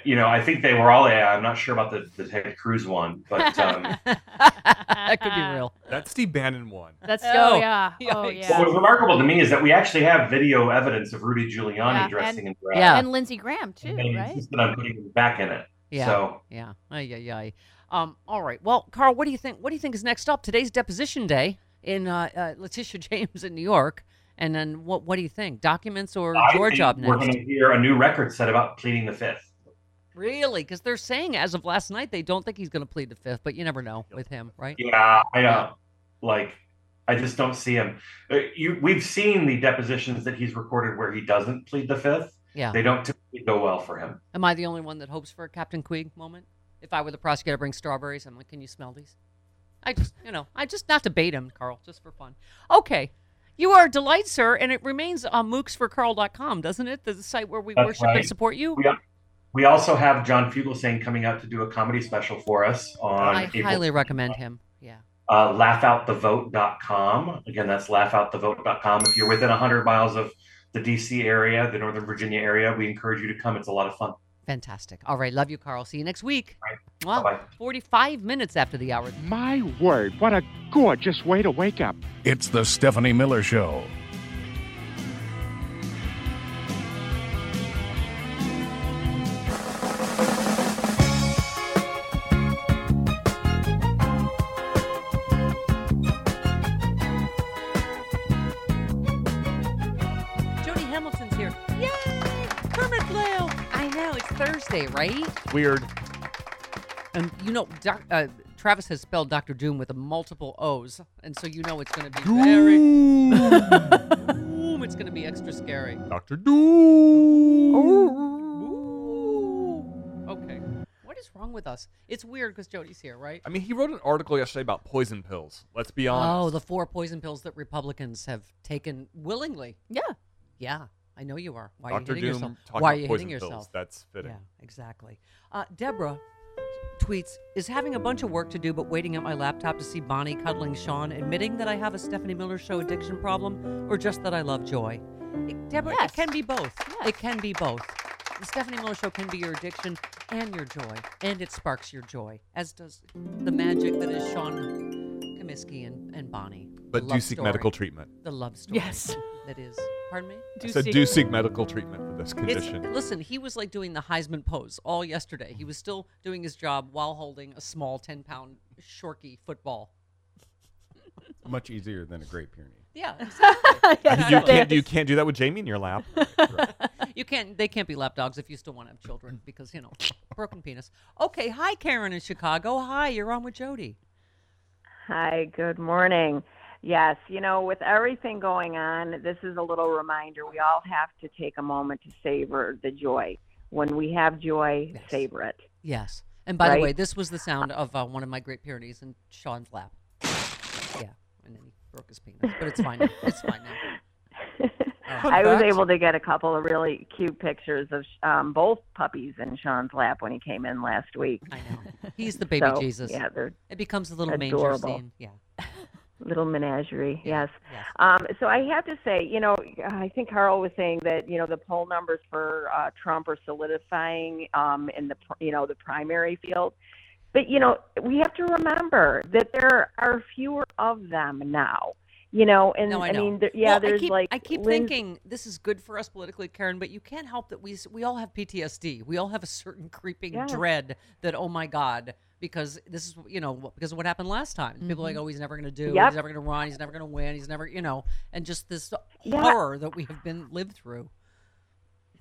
you know, I think they were all AI. I'm not sure about the, the Ted Cruz one, but um, that could be real. That's Steve Bannon one. That's Oh, oh yeah, oh yeah. what was remarkable to me is that we actually have video evidence of Rudy Giuliani Yeah, dressing and- in drag. Yeah. And Lindsey Graham too, And they right? insisted on putting him back in it. Yeah. So Yeah. Ay, ay, ay. Um, all right. Well, Karl, what do you think? What do you think is next up? Today's deposition day in uh, uh, Letitia James in New York. And then what? What do you think? Documents or I your think job we're next? going to hear a new record set about pleading the fifth. Really? Because they're saying as of last night they don't think he's going to plead the fifth, but you never know with him, right? Yeah, I know. Like, I just don't see him. Uh, You, we've seen the depositions that he's recorded where he doesn't plead the fifth. Yeah. They don't typically go well for him. Am I the only one that hopes for a Captain Queeg moment? If I were the prosecutor, bring strawberries. I'm like, can you smell these? I just, you know, I just not debate him, Karl, just for fun. Okay. You are a delight, sir, and it remains on mooksforcarl.com, doesn't it? The site where we That's worship and support you. We, We also have John Fugelsang coming out to do a comedy special for us on I April highly recommend him. Yeah. uh, laughoutthevote.com. Again, that's laughoutthevote.com. If you're within 100 miles of the DC area, the Northern Virginia area, we encourage you to come. It's a lot of fun. Fantastic. All right. Love you, Karl. See you next week. Well, Bye-bye. 45 minutes after the hour. My word, what a gorgeous way to wake up. It's the Stephanie Miller Show. I know. It's Thursday, right? Weird. And you know, doc, uh, Travis has spelled Dr. Doom with a multiple O's, and so you know it's going to be very. Doom. it's going to be extra scary. Dr. Doom. Okay. What is wrong with us? It's weird because Jody's here, right? I mean, he wrote an article yesterday about poison pills. Let's be honest. Oh, the four poison pills that Republicans have taken willingly. Yeah. Yeah. I know you are. Why are you hitting Doom yourself? talking Why are you poison hitting pills. yourself? That's fitting. Yeah, exactly. Uh, Deborah tweets is having a bunch of work to do, but waiting at my laptop to see Bonnie cuddling Sean, admitting that I have a Stephanie Miller Show addiction problem, or just that I love joy. It- Deborah, it can be both. It can be both. The Stephanie Miller Show can be your addiction and your joy, and it sparks your joy, as does the magic that is Sean Comiskey and, and Bonnie. But do love seek story. medical treatment. The love story. Yes. That is. Pardon me? I said do seek medical treatment for this It's, condition. listen, he was like doing the Heisman pose all yesterday. He was still doing his job while holding a small 10 pound Shorky football. Much easier than a Great Pyrenees. Yeah, exactly. you can't you can't do that with Jamie in your lap. you can't. They can't be lap dogs if you still want to have children because you know, broken penis. Okay, hi Karen in Chicago. Hi, you're on with Jody. Hi, good morning. Yes, you know, with everything going on, this is a little reminder. We all have to take a moment to savor the joy. When we have joy, savor it. Yes, and by the way, this was the sound of uh, one of my Great Pyrenees in Sean's lap. Yeah, and then he broke his penis, but it's fine. now. It's fine now. I was able to get a couple of really cute pictures of um, both puppies in Sean's lap when he came in last week. I know. He's the baby So, Jesus. Yeah, they're It becomes a little manger scene. Yeah. Little menagerie. Yes. Um, so I have to say, you know, I think Karl was saying that you know the poll numbers for uh, Trump are solidifying um, in the you know the primary field, but you know we have to remember that there are fewer of them now. You know, and No, I, know. mean, there, yeah, Well, there's I keep, like I keep thinking this is good for us politically, Karen, but you can't help that we we all have PTSD. We all have a certain creeping Yeah. dread that oh my god, because this is you know because of what happened last time. People are like Mhm. oh he's never going to do, Yep. he's never going to run, he's never going to win, he's never you know, and just this Yeah. horror that we have been lived through.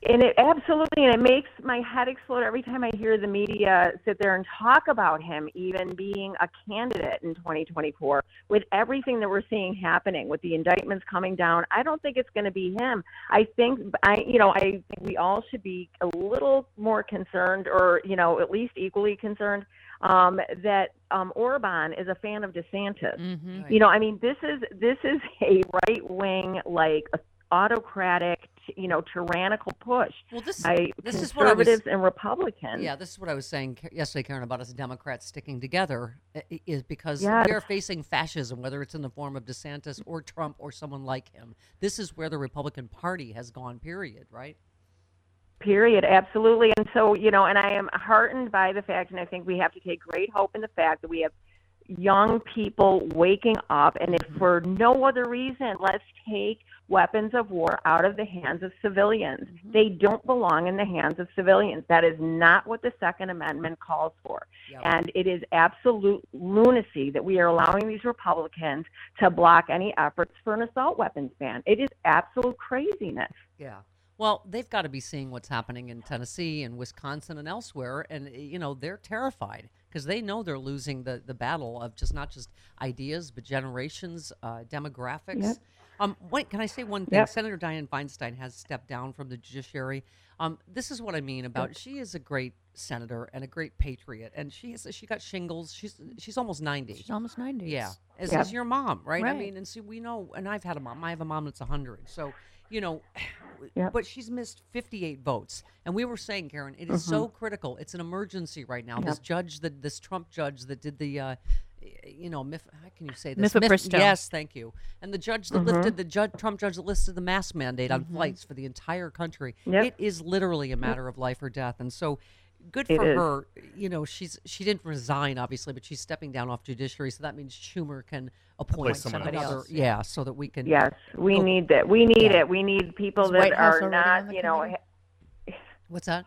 And it absolutely and it makes my head explode every time I hear the media sit there and talk about him even being a candidate in 2024 with everything that we're seeing happening with the indictments coming down. I don't think it's going to be him. I think I you know I think we all should be a little more concerned or you know at least equally concerned um, that um, Orban is a fan of DeSantis. Mm-hmm. you know I mean this is this is a right wing like autocratic you know tyrannical push Well, this by this is what I was- conservatives and Republicans. Yeah, this is what I was saying yesterday, Karen, about us Democrats sticking together is because Yes. we are facing fascism, whether it's in the form of DeSantis or Trump or someone like him. This is where the Republican Party has gone. Period. Right. Period, absolutely. And so, you know, and I am heartened by the fact, and I think we have to take great hope in the fact that we have young people waking up. And if for no other reason, let's take weapons of war out of the hands of civilians. Mm-hmm. They don't belong in the hands of civilians. That is not what the Second Amendment calls for. And it is absolute lunacy that we are allowing these Republicans to block any efforts for an assault weapons ban. It is absolute craziness. Yeah. Well, they've got to be seeing what's happening in Tennessee and Wisconsin and elsewhere, and eh, you know they're terrified. because they know they're losing the the battle of just not just ideas but generations, uh, demographics. Yep. Um, wait, can I say one thing? Yep. Senator Dianne Feinstein has stepped down from the judiciary. Um, this is what I mean about she is a great senator and a great patriot, and she is she got shingles. She's she's almost ninety. She's almost 90. Yeah, as Yep. is your mom, right? I mean, and see, we know, and I've had a mom. I have a mom that's hundred. So, you know, Yep. but she's missed fifty-eight votes, and we were saying, Karen, it is so mm-hmm. critical. It's an emergency right now. This judge, that this Trump judge that did the. Uh, you know, Mif- how can you say this? Mifepristone. yes, thank you. And the judge that mm-hmm. lifted the judge, Trump judge that listed the mask mandate on mm-hmm. flights for the entire country. Yep. It is literally a matter of life or death. And so, good It for is. her. You know, she's she didn't resign obviously, but she's stepping down off judiciary. So that means Schumer can appoint someone another. else. Yeah, so that we can. Yes, we go- need that. We need Yeah. it. We need people Is that White are not, you know, committee? What's that?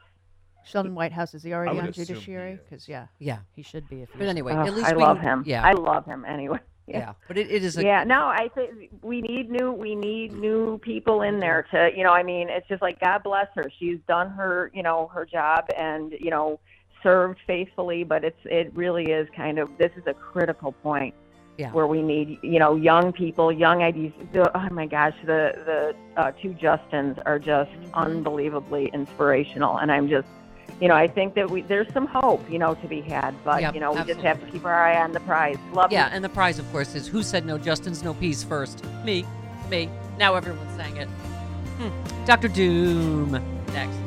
Sheldon Whitehouse is he already on judiciary? Because yeah, Yeah. he should be. If But he's- anyway, Ugh, at least I we, love him. Yeah, I love him anyway. Yeah. But it, it is a yeah no i think we need new we need new people in there to you know i mean it's just like god bless her she's done her you know her job and you know served faithfully but it's it really is kind of this is a critical point Yeah. where we need you know young people young ideas the, oh my gosh the the uh, two justins are just unbelievably inspirational and i'm just you know i think that we there's some hope you know to be had but Yep, you know we just have to keep our eye on the prize love you. Yeah, and the prize, of course, is who said no Justin's no peace first? Me. Me. Now everyone's saying it. Hmm. Dr. Doom. Next.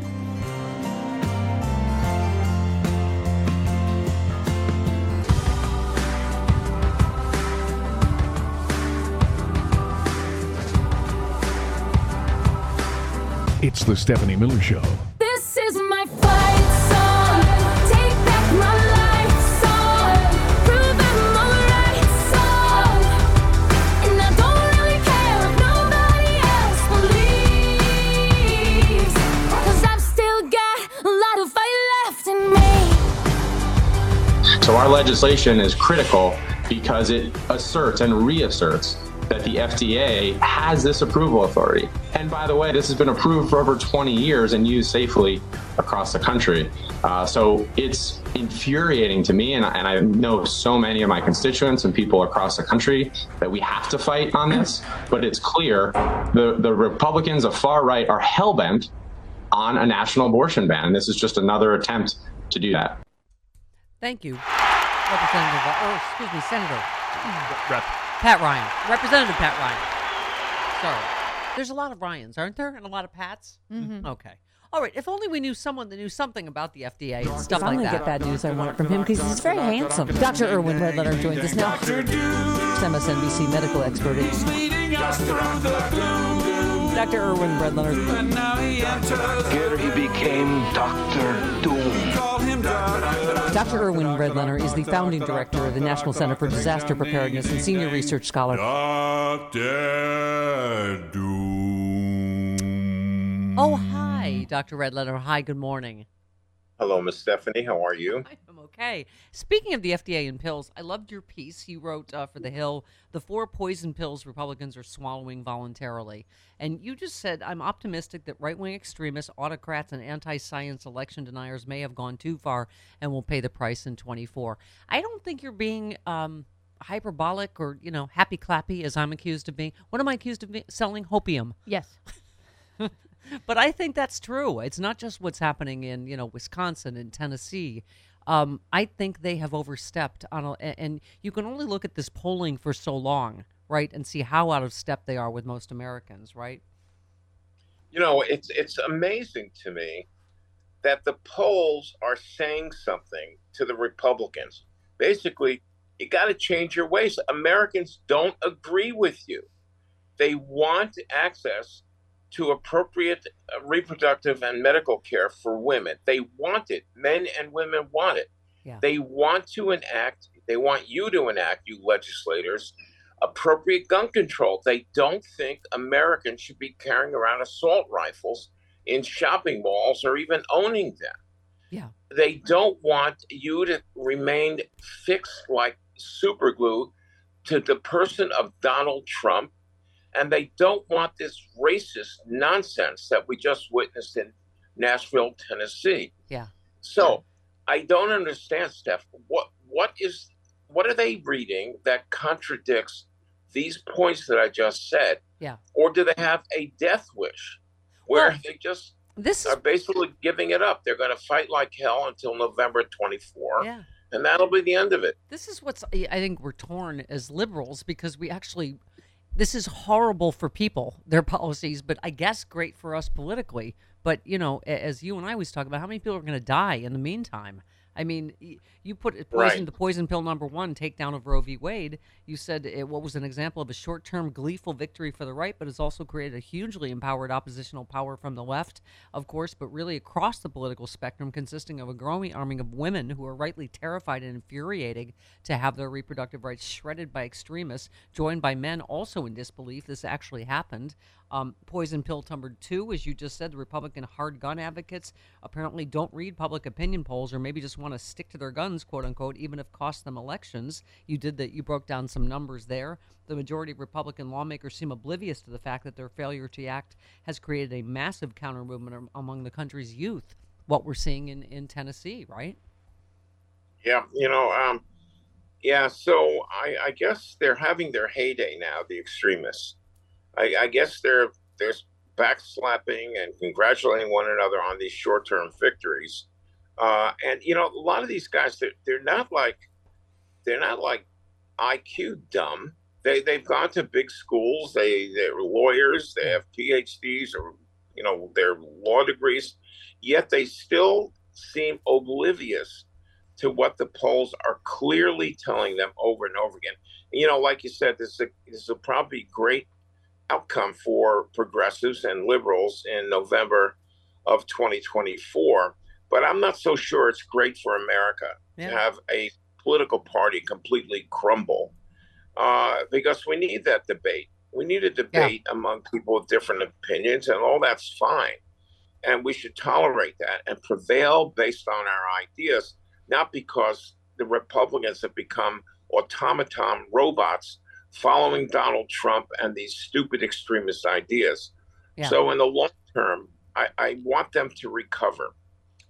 It's the Stephanie Miller Show. So our legislation is critical because it asserts and reasserts that the FDA has this approval authority. And by the way, this has been approved for over 20 years and used safely across the country. Uh, so it's infuriating to me, and, I- and I know so many of my constituents and people across the country that we have to fight on this. But it's clear the, the Republicans of far right are hell bent on a national abortion ban. And this is just another attempt to do that. Thank you, Representative, or excuse me, Senator Rep. Pat Ryan. Representative Pat Ryan. Sorry. There's a lot of Ryans, aren't there? And a lot of Pats? Mm-hmm. Okay. All right. If only we knew someone that knew something about the FDA and stuff Finally like that. get bad news I want from him because he's very handsome. Dr. Irwin Redlener joins us now. MSNBC medical expert. Dr. Irwin Redlener. Here he became Doctor Doom. Dr. Irwin Redlener is the founding director of the National Center for Disaster Preparedness and senior research scholar. Doctor Doom. Oh, hi, Dr. Redlener. Hi, good morning. Hello, Miss Stephanie. How are you? Okay. Speaking of the FDA and pills, I loved your piece you wrote uh, for The Hill The Four Poison Pills Republicans Are Swallowing Voluntarily. And you just said, I'm optimistic that right wing extremists, autocrats, and anti science election deniers may have gone too far and will pay the price in 24. I don't think you're being. Um, hyperbolic or you know happy clappy as i'm accused of being what am i accused of being selling hopium Yes. but I think that's true. It's not just what's happening in you know Wisconsin and Tennessee. Um, I think they have overstepped on, a, and you can only look at this polling for so long, right, and see how out of step they are with most Americans, right? You know, it's it's amazing to me that the polls are saying something to the Republicans. Basically, you got to change your ways. Americans don't agree with you. They want access to appropriate uh, reproductive and medical care for women. They want it. Men and women want it. Yeah. They want to enact, they want you to enact, you legislators, appropriate gun control. They don't think Americans should be carrying around assault rifles in shopping malls or even owning them. Yeah. They don't want you to remain fixed like super glue to the person of Donald Trump. And they don't want this racist nonsense that we just witnessed in Nashville, Tennessee. Yeah. So I don't understand, Steph. What what is what are they reading that contradicts these points that I just said? Yeah. Or do they have a death wish where Well, they just this are basically giving it up? They're going to fight like hell until November 24, Yeah. and that'll be the end of it. This is what's I think we're torn as liberals because we actually this is horrible for people their policies, but I guess great for us politically. But you know, as you and I always talk about, how many people are going to die in the meantime? I mean, you put poison Right. the poison pill number one, takedown of Roe v. Wade. You said it, what was an example of a short-term gleeful victory for the right, but it's also created a hugely empowered oppositional power from the left, of course, but really across the political spectrum, consisting of a growing army of women who are rightly terrified and infuriating to have their reproductive rights shredded by extremists, joined by men also in disbelief this actually happened. Um, poison pill number two, as you just said, the Republican hard gun advocates apparently don't read public opinion polls or maybe just want to stick to their guns, quote unquote, even if cost them elections. You did that. You broke down some numbers there. The majority of Republican lawmakers seem oblivious to the fact that their failure to act has created a massive counter movement among the country's youth. What we're seeing in, in Tennessee, right? Yeah, you know, um, yeah. So I, I guess they're having their heyday now. The extremists. I, I guess they're they're backslapping and congratulating one another on these short-term victories. Uh, and you know, a lot of these guys, they're, they're not like they're not like IQ dumb. They they've gone to big schools. They they're lawyers. They have PhDs or you know their law degrees. Yet they still seem oblivious to what the polls are clearly telling them over and over again. You know, like you said, this is a, this will probably great outcome for progressives and liberals in November of 2024. But I'm not so sure it's great for America Yeah. to have a political party completely crumble uh, because we need that debate. We need a debate among people with different opinions, and all that's fine. And we should tolerate that and prevail based on our ideas, not because the Republicans have become automaton robots following Donald Trump and these stupid extremist ideas. Yeah. So, in the long term, I, I want them to recover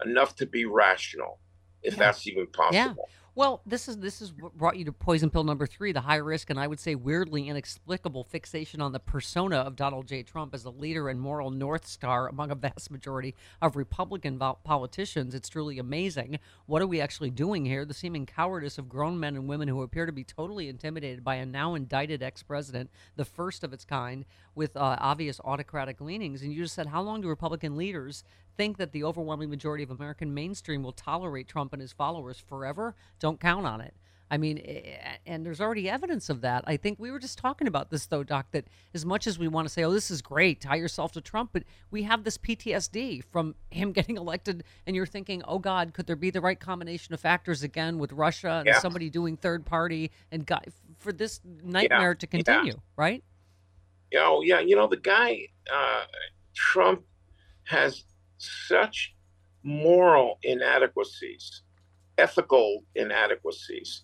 enough to be rational, if that's even possible. Yeah. Well, this is this is what brought you to poison pill number three, the high risk and I would say weirdly inexplicable fixation on the persona of Donald J. Trump as a leader and moral north star among a vast majority of Republican politicians. It's truly amazing. What are we actually doing here? The seeming cowardice of grown men and women who appear to be totally intimidated by a now indicted ex-president, the first of its kind, with uh, obvious autocratic leanings. And you just said, how long do Republican leaders think that the overwhelming majority of American mainstream will tolerate Trump and his followers forever? Don't count on it. I mean, eh, and there's already evidence of that. I think we were just talking about this, though, Doc, that as much as we want to say, oh, this is great, tie yourself to Trump, but we have this PTSD from him getting elected, and you're thinking, oh, God, could there be the right combination of factors again with Russia and Yeah. somebody doing third party and guy, for this nightmare to yeah. continue, right? You know, yeah, you know, the guy, uh, Trump has such moral inadequacies, ethical inadequacies.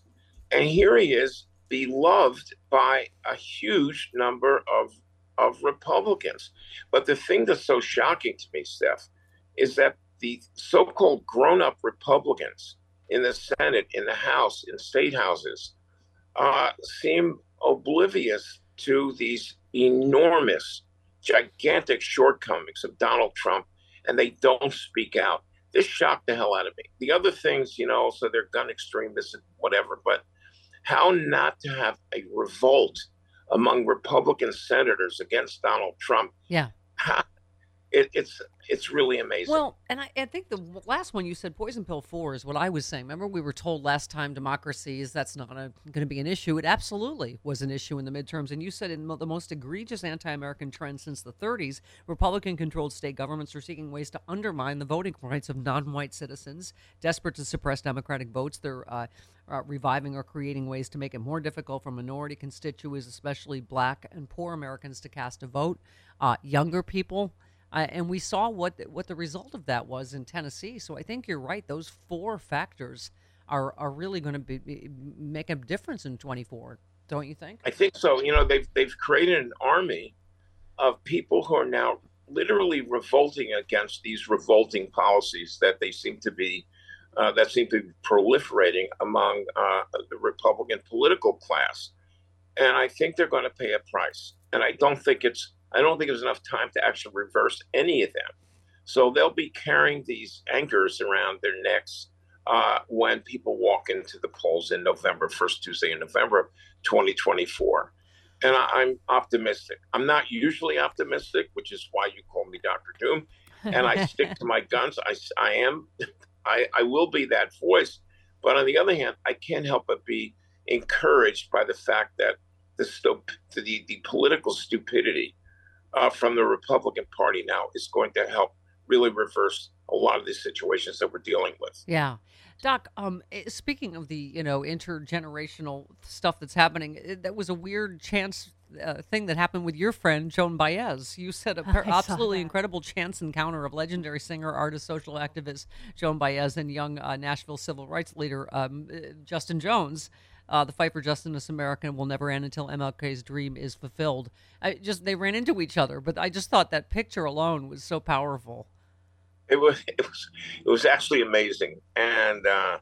And here he is, beloved by a huge number of, of Republicans. But the thing that's so shocking to me, Steph, is that the so called grown up Republicans in the Senate, in the House, in state houses, uh, seem oblivious to these enormous, gigantic shortcomings of Donald Trump, and they don't speak out. This shocked the hell out of me. The other things, you know, so they're gun extremists and whatever, but how not to have a revolt among Republican senators against Donald Trump? Yeah. It, it's it's really amazing. Well, and I, I think the last one you said, poison pill four, is what I was saying. Remember, we were told last time democracy is that's not going to be an issue. It absolutely was an issue in the midterms. And you said in the most egregious anti American trend since the 30s, Republican controlled state governments are seeking ways to undermine the voting rights of non white citizens. Desperate to suppress Democratic votes, they're uh, uh, reviving or creating ways to make it more difficult for minority constituents, especially black and poor Americans, to cast a vote. Uh, younger people, uh, and we saw what the, what the result of that was in Tennessee. So I think you're right; those four factors are are really going to be, be make a difference in 24. Don't you think? I think so. You know, they've they've created an army of people who are now literally revolting against these revolting policies that they seem to be uh, that seem to be proliferating among uh, the Republican political class, and I think they're going to pay a price. And I don't think it's I don't think there's enough time to actually reverse any of them. So they'll be carrying these anchors around their necks uh, when people walk into the polls in November, first Tuesday in November of 2024. And I, I'm optimistic. I'm not usually optimistic, which is why you call me Dr. Doom. And I stick to my guns. I, I am, I, I will be that voice. But on the other hand, I can't help but be encouraged by the fact that the, stup- the, the political stupidity uh, from the Republican Party now is going to help really reverse a lot of these situations that we're dealing with. Yeah. Doc, um, eh, speaking of the you know intergenerational stuff that's happening, eh, that was a weird chance uh, thing that happened with your friend Joan Baez. You said a per- absolutely incredible chance encounter of legendary singer, artist, social activist Joan Baez and young uh, Nashville civil rights leader um, uh, Justin Jones. Uh, the fight for justice in America will never end until MLK's dream is fulfilled. I just they ran into each other, but I just thought that picture alone was so powerful. It was it was it was actually amazing, and uh,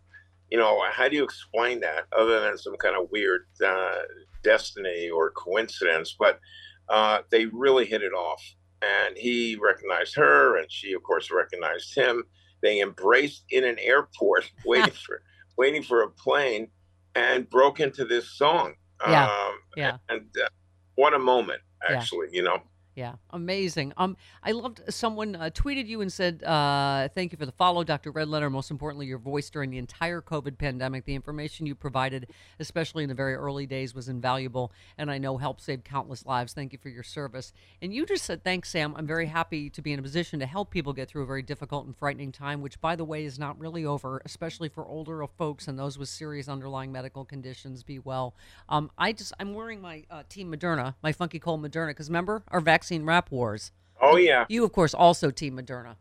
you know how do you explain that other than some kind of weird uh, destiny or coincidence? But uh, they really hit it off, and he recognized her, and she of course recognized him. They embraced in an airport, waiting for waiting for a plane, and broke into this song. Yeah, Um, yeah. And uh, what a moment, Yeah. actually. You know. Yeah, amazing. Um, I loved someone uh, tweeted you and said, uh, "Thank you for the follow, Dr. Redlener. Most importantly, your voice during the entire COVID pandemic. The information you provided, especially in the very early days, was invaluable, and I know helped save countless lives. Thank you for your service." And you just said, "Thanks, Sam. I'm very happy to be in a position to help people get through a very difficult and frightening time, which, by the way, is not really over, especially for older folks and those with serious underlying medical conditions. Be well." Um, I just I'm wearing my uh, Team Moderna, my Funky Cold Moderna, because remember our vaccine rap wars. Oh yeah. You, of course, also Team Moderna.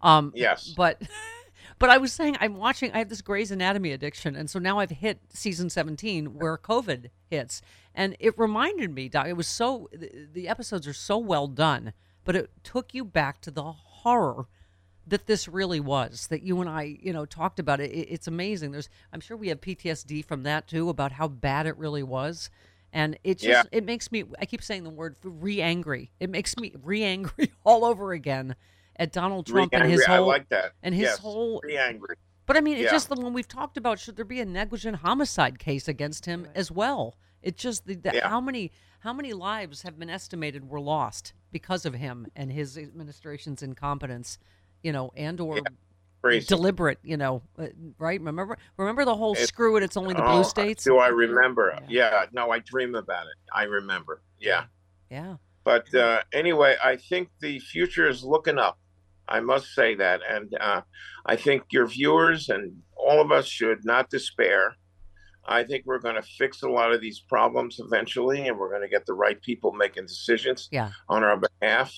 Um, Yes. But, but I was saying, I'm watching. I have this Grey's Anatomy addiction, and so now I've hit season 17 where COVID hits, and it reminded me, Doc. It was so the, the episodes are so well done, but it took you back to the horror that this really was that you and I, you know, talked about it. it. It's amazing. There's, I'm sure we have PTSD from that too about how bad it really was, and it just Yeah. it makes me. I keep saying the word re-angry. It makes me re-angry all over again at Donald Trump and his Re-angry, I whole like that. and his Yes, whole. re-angry. But I mean, it's Yeah. just the one we've talked about. Should there be a negligent homicide case against him as well? It's just the, the Yeah. how many how many lives have been estimated were lost because of him and his administration's incompetence, you know, and or Crazy. deliberate, you know, uh, right? Remember remember the whole It- screw it, it's only the Oh, blue states. Do I remember? Yeah. No, I dream about it. I remember. Yeah. Yeah. But uh, anyway, I think the future is looking up. I must say that, and uh, I think your viewers and all of us should not despair. I think we're going to fix a lot of these problems eventually, and we're going to get the right people making decisions Yeah. on our behalf.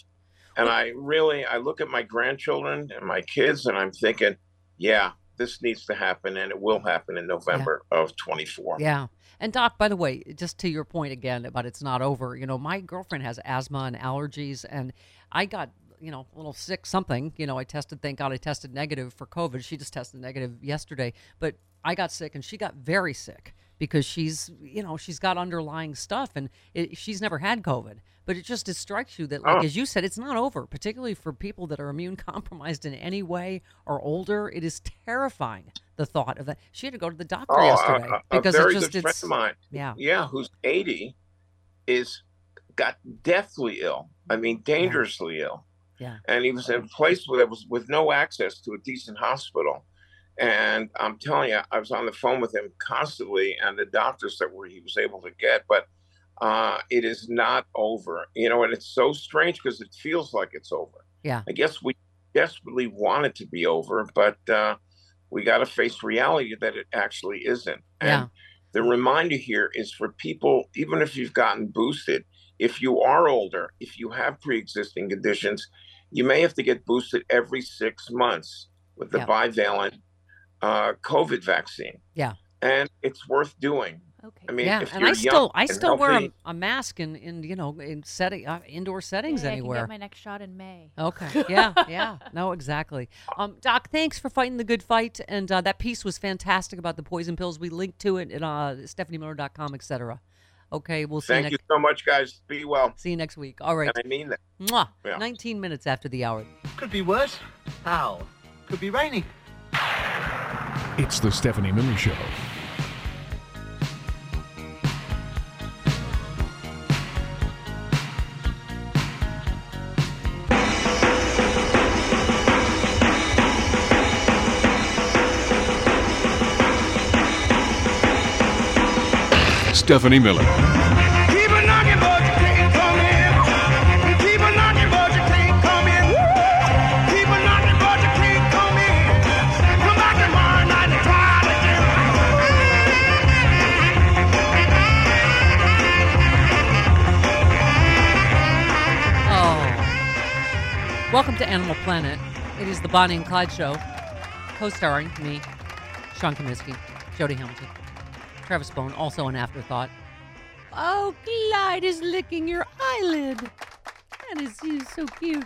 And I really, I look at my grandchildren and my kids, and I'm thinking, yeah, this needs to happen, and it will happen in November of 24. Yeah. And Doc, by the way, just to your point again about it's not over, you know, my girlfriend has asthma and allergies and I got, you know, a little sick something, you know, I tested, thank God I tested negative for COVID. She just tested negative yesterday, but I got sick and she got very sick because she's, you know, she's got underlying stuff and it, she's never had COVID. But it just it strikes you that, like Oh. as you said, it's not over, particularly for people that are immune compromised in any way or older. It is terrifying the thought of that. She had to go to the doctor Oh, yesterday a, a because very it just good friend it's of mine, yeah. yeah, who's 80, is got deathly ill. I mean, dangerously ill. Yeah. And he was in a place where there was with no access to a decent hospital. And I'm telling you, I was on the phone with him constantly, and the doctors that were he was able to get, but uh, it is not over. You know, and it's so strange because it feels like it's over. Yeah. I guess we desperately want it to be over, but uh, we got to face reality that it actually isn't. And Yeah. the reminder here is for people, even if you've gotten boosted, if you are older, if you have pre existing conditions, you may have to get boosted every six months with the bivalent uh, COVID vaccine. Yeah. And it's worth doing. Okay. I mean, yeah, if and you're I still I and still wear a, a mask in, in you know in setting uh, indoor settings Hey, I can anywhere. get my next shot in May. Okay. Yeah. Yeah. No. Exactly. Um, Doc, thanks for fighting the good fight, and uh, that piece was fantastic about the poison pills. We linked to it at uh, StephanieMiller.com, etc. Okay. We'll see Thank you you so much, guys. Be well. See you next week. All right. And I mean that. Mwah. Yeah. 19 minutes after the hour. Could be worse. How? Could be raining. It's the Stephanie Miller Show. Stephanie Miller. Welcome to Animal Planet. It is the Bonnie and Clyde show, co-starring me, Sean Comiskey, Jody Hamilton, Travis Bone, also an afterthought. Oh, Clyde is licking your eyelid. That is, is so cute.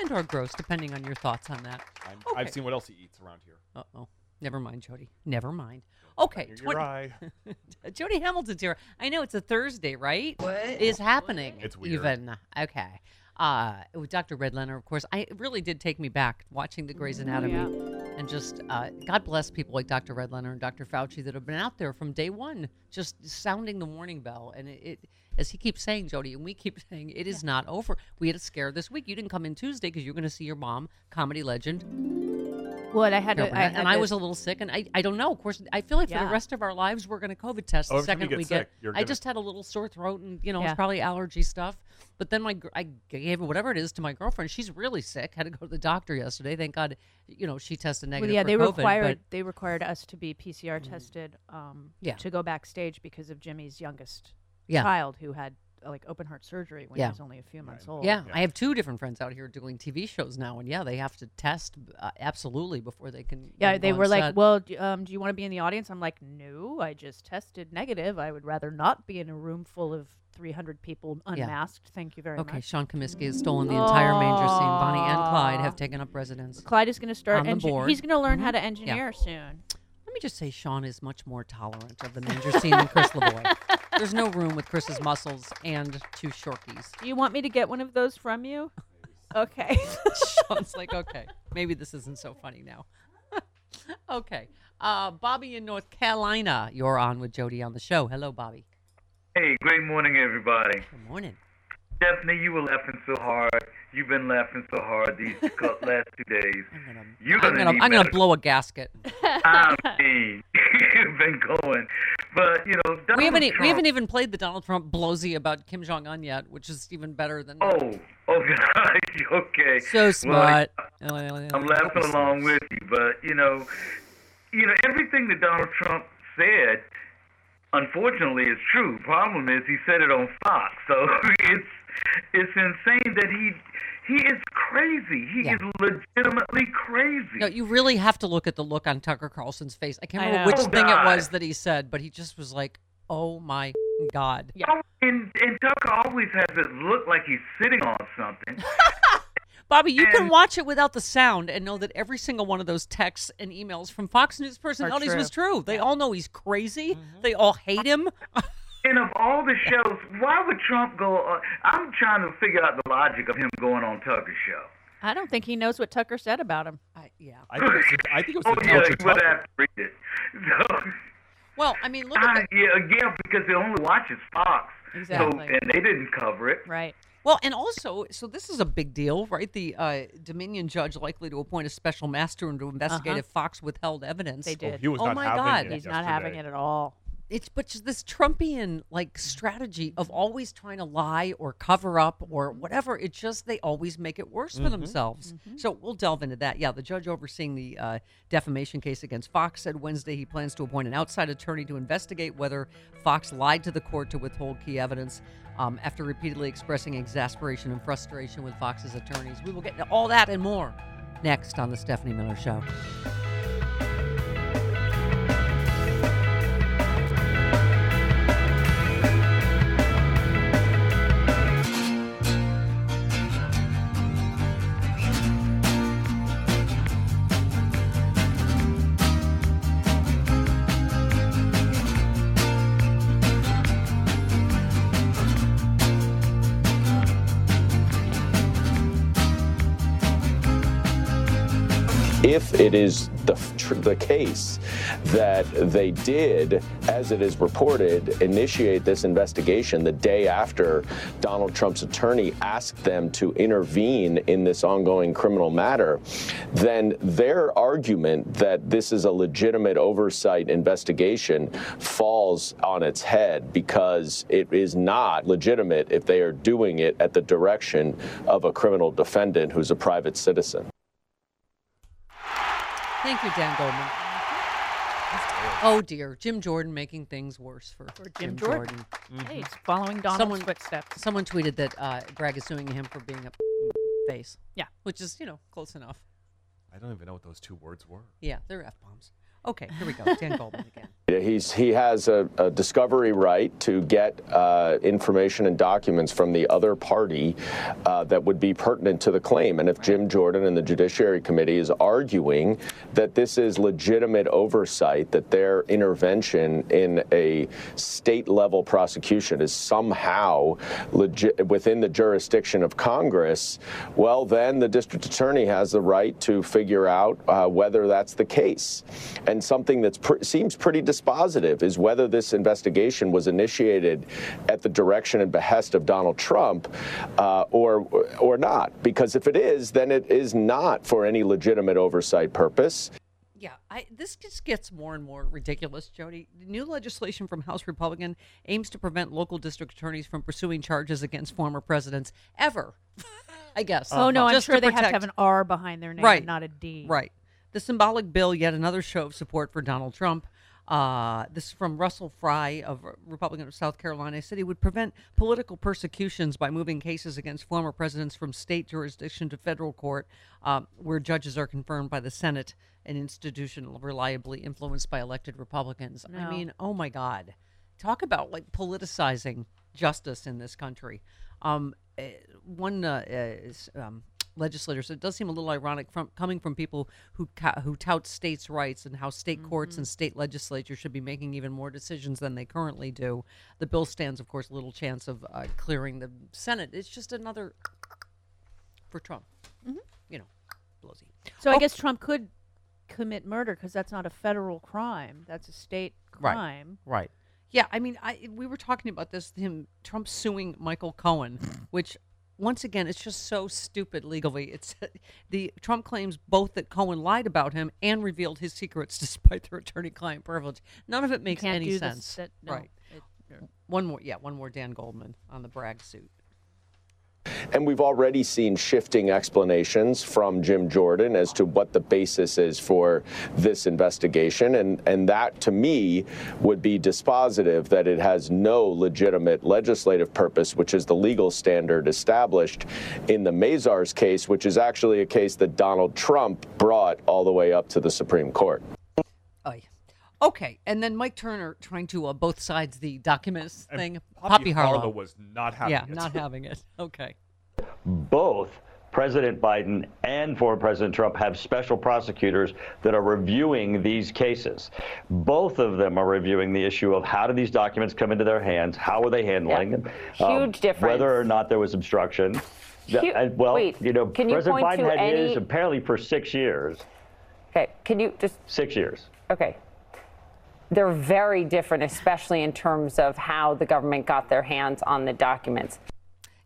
And or gross, depending on your thoughts on that. I'm, Okay. I've seen what else he eats around here. Uh oh. Never mind, Jody. Never mind. Okay. Under your eye. Jody Hamilton's here. I know it's a Thursday, right? What is happening? It's weird. Even okay. Uh, with Dr. Redlener, of course, I it really did take me back watching the Grey's Anatomy, and just uh, God bless people like Dr. Redlener and Dr. Fauci that have been out there from day one, just sounding the warning bell. And it, it as he keeps saying, Jody, and we keep saying, it is not over. We had a scare this week. You didn't come in Tuesday because you're going to see your mom, comedy legend, Well, and I had Carol to. I had and I to- was a little sick, and I, I don't know. Of course, I feel like for the rest of our lives, we're going to COVID test Oh, the every second get we sick, get. you're I gonna- just had a little sore throat, and you know, Yeah. it's probably allergy stuff. But then my I gave whatever it is to my girlfriend. She's really sick. Had to go to the doctor yesterday. Thank God, you know, she tested negative. Well, negative. yeah, for they COVID, required but- they required us to be PCR tested um, Yeah. to go backstage because of Jimmy's youngest Yeah. child who had uh, like open heart surgery when Yeah. he was only a few months old. Yeah, I have two different friends out here doing TV shows now, and yeah, they have to test uh, absolutely before they can. Yeah, they were like, set. "Well, do, um, do you want to be in the audience?" I'm like, "No, I just tested negative. I would rather not be in a room full of 300 people Yeah. unmasked. Thank you very Okay, much." Okay, Sean Comiskey has stolen the entire manger scene. Bonnie and Clyde have taken up residence. Clyde is going to start. on the engi- board. He's going to learn how Mhm. to Yeah. engineer soon. Let me just say, Sean is much more tolerant of the manger scene than Chris Lavoie. There's no room with Chris's muscles and two shorties. Do you want me to get one of those from you? Okay. Sean's like, okay, maybe this isn't so funny now. okay, uh, Bobby in North Carolina, you're on with Jody on the show. Hello, Bobby. Hey, great morning, everybody. Good morning. Stephanie, you were laughing so hard. You've been laughing so hard these last two days. You're I'm gonna, gonna, need I'm gonna blow a gasket. I mean, you've been going, but you know, Donald we haven't Trump, we haven't even played the Donald Trump blowsy about Kim Jong Un yet, which is even better than. Oh, oh gosh, okay. So Well, smart. I'm laughing along with you, but you know, you know everything that Donald Trump said, unfortunately, is true. Problem is, he said it on Fox, so it's it's insane that he he is crazy. He Yeah. is legitimately crazy. No, you really have to look at the look on Tucker Carlson's face. I can't I remember know. which Oh, thing it was that he said, but he just was like, "Oh my God." Oh, and, and Tucker always has it look like he's sitting on something. Bobby, you can watch it without the sound and know that every single one of those texts and emails from Fox News personalities true. was true. They all know he's crazy. Mm-hmm. They all hate him. And of all the shows, why would Trump go? Uh, I'm trying to figure out the logic of him going on Tucker's show. I don't think he knows what Tucker said about him. yeah. I think it's, I think it was oh the yeah, culture you would Tucker. have to read it. So, Well, I mean, look I, at the, yeah, again because they only watches Fox, Exactly. so and they didn't cover it. Right. Well, and also, so this is a big deal, right? The uh, Dominion judge likely to appoint a special master and to investigate Uh-huh. if Fox withheld evidence. They did. he was oh not my having God, it He's not having it at all. It's but just this Trumpian like strategy of always trying to lie or cover up or whatever. It's just they always make it worse for Mhm. themselves. So we'll delve into that. Yeah, the judge overseeing the uh, defamation case against Fox said Wednesday he plans to appoint an outside attorney to investigate whether Fox lied to the court to withhold key evidence. Um, after repeatedly expressing exasperation and frustration with Fox's attorneys, we will get into all that and more next on the Stephanie Miller Show. If it is the, the case that they did, as it is reported, initiate this investigation the day after Donald Trump's attorney asked them to intervene in this ongoing criminal matter, then their argument that this is a legitimate oversight investigation falls on its head because it is not legitimate if they are doing it at the direction of a criminal defendant who's a private citizen. Thank you, Dan Goldman. Mm-hmm. Oh dear, Jim Jordan making things worse for, For Jim Jordan. Mm-hmm. Hey, he's following Donald's someone, footsteps. Someone tweeted that uh, Bragg is suing him for being a mm-hmm. face. Yeah. which is you know close enough. I don't even know what those two words were. Yeah, they're f bombs. Okay, here we go. Dan Goldman again. He's, he has a, a discovery right to get uh, information and documents from the other party uh, that would be pertinent to the claim. And if Jim Jordan and the Judiciary Committee is arguing that this is legitimate oversight, that their intervention in a state level prosecution is somehow legit within the jurisdiction of Congress, well, then the district attorney has the right to figure out uh, whether that's the case. And something that pr- seems pretty dispositive is whether this investigation was initiated at the direction and behest of Donald Trump uh, or or not. Because if it is, then it is not for any legitimate oversight purpose. Yeah, I, this just gets more and more ridiculous, Jody. New legislation from House Republican aims to prevent local district attorneys from pursuing charges against former presidents ever. I guess. Oh no, I'm Just sure they have to have an R behind their name, right, not a D. Right. The symbolic bill, yet another show of support for Donald Trump. Uh, this is from Russell Fry of Republican of South Carolina. Said he would prevent political persecutions by moving cases against former presidents from state jurisdiction to federal court, um, where judges are confirmed by the Senate, an institution reliably influenced by elected Republicans. I mean, oh my God, talk about like politicizing justice in this country. Um, eh, one uh, is, um, legislator So it does seem a little ironic from coming from people who ca- who tout states' rights and how state courts and state legislatures should be making even more decisions than they currently do. The bill stands, of course, little chance of uh, clearing the Senate. It's just another for Trump. You know, Pelosi. So I Oh, guess Trump could commit murder because that's not a federal crime. That's a state crime. Right. Right. Yeah, I mean, I we were talking about this him Trump suing Michael Cohen, which once again it's just so stupid legally. It's the Trump claims both that Cohen lied about him and revealed his secrets despite their attorney-client privilege. None of it makes any sense. that- no, right. One more, yeah, one more Dan Goldman on the Bragg suit. And we've already seen shifting explanations from Jim Jordan as to what the basis is for this investigation. And, and that, to me, would be dispositive that it has no legitimate legislative purpose, which is the legal standard established in the Mazars case, which is actually a case that Donald Trump brought all the way up to the Supreme Court. Okay, and then Mike Turner trying to uh, both sides the documents And thing. Poppy Harlow Harlow was not having yeah, it. not having it. Okay. both President Biden and former President Trump have special prosecutors that are reviewing these cases. Both of them are reviewing the issue of how did these documents come into their hands, how are they handling them, um, Huge difference. whether or not there was obstruction. The- Hu- and, well, wait, you know, can you President point Biden to had any- his apparently for six years. Okay, can you just Six years. okay? They're very different, especially in terms of how the government got their hands on the documents.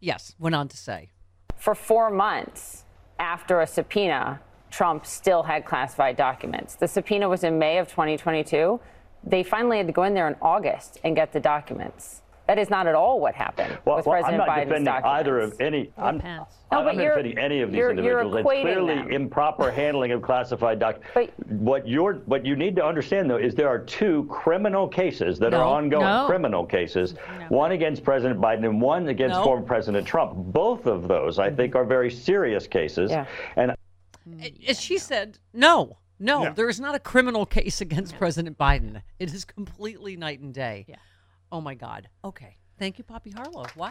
Yes, went on to say. For four months after a subpoena, Trump still had classified documents. The subpoena was in May of 2022. They finally had to go in there in August and get the documents. That is not at all what happened Well, with well, President I'm not Biden's defending documents. either of any. I'm, No, I'm not defending any of these you're- you're individuals. it's clearly them. improper handling of classified documents. What you're, what you need to understand though is there are two criminal cases that are ongoing. no. Criminal cases, one against President Biden and one against No. former President Trump. Both of those, I think, are very serious cases. And As she said, no, no, Yeah. there is not a criminal case against President Biden. It is completely night and day. Yeah. Oh my God. Okay. Thank you, Poppy Harlow. Wow.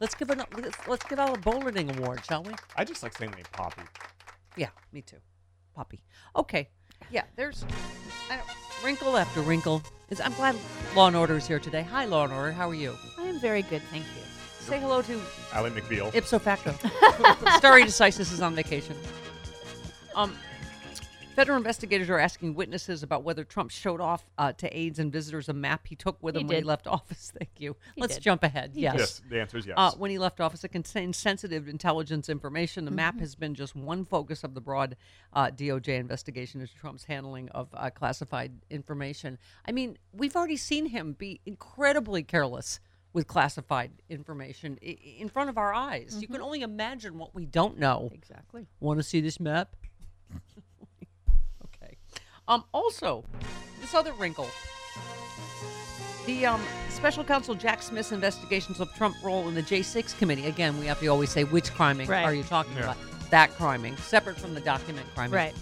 Let's give it. A, let's, let's give out a Bowling Award, shall we? I just like saying the name Poppy. Yeah, me too. Poppy. Okay. Yeah. There's I don't, wrinkle after wrinkle. It's, I'm glad Law and Order is here today. Hi, Law and Order. How are you? I am very good, thank you. Say hello to Alan McBeal. Ipso facto. Stare Decisis is on vacation. Um, Federal investigators are asking witnesses about whether Trump showed off uh, to aides and visitors a map he took with He him when he left office. Thank you. He Let's did. jump ahead. He yes. Yes, the answer is yes. Uh, when he left office, it contained sensitive intelligence information. The Mm-hmm. map has been just one focus of the broad uh, DOJ investigation into Trump's handling of uh, classified information. I mean, we've already seen him be incredibly careless with classified information i- in front of our eyes. You can only imagine what we don't know. Mm-hmm. Exactly. Want to see this map? okay. Um. Also, this other wrinkle. The um, special counsel Jack Smith's investigations of Trump role in the J6 committee. Again, we have to always say which criming Right. are you talking Yeah. about? That criming, separate from the document criming. Right.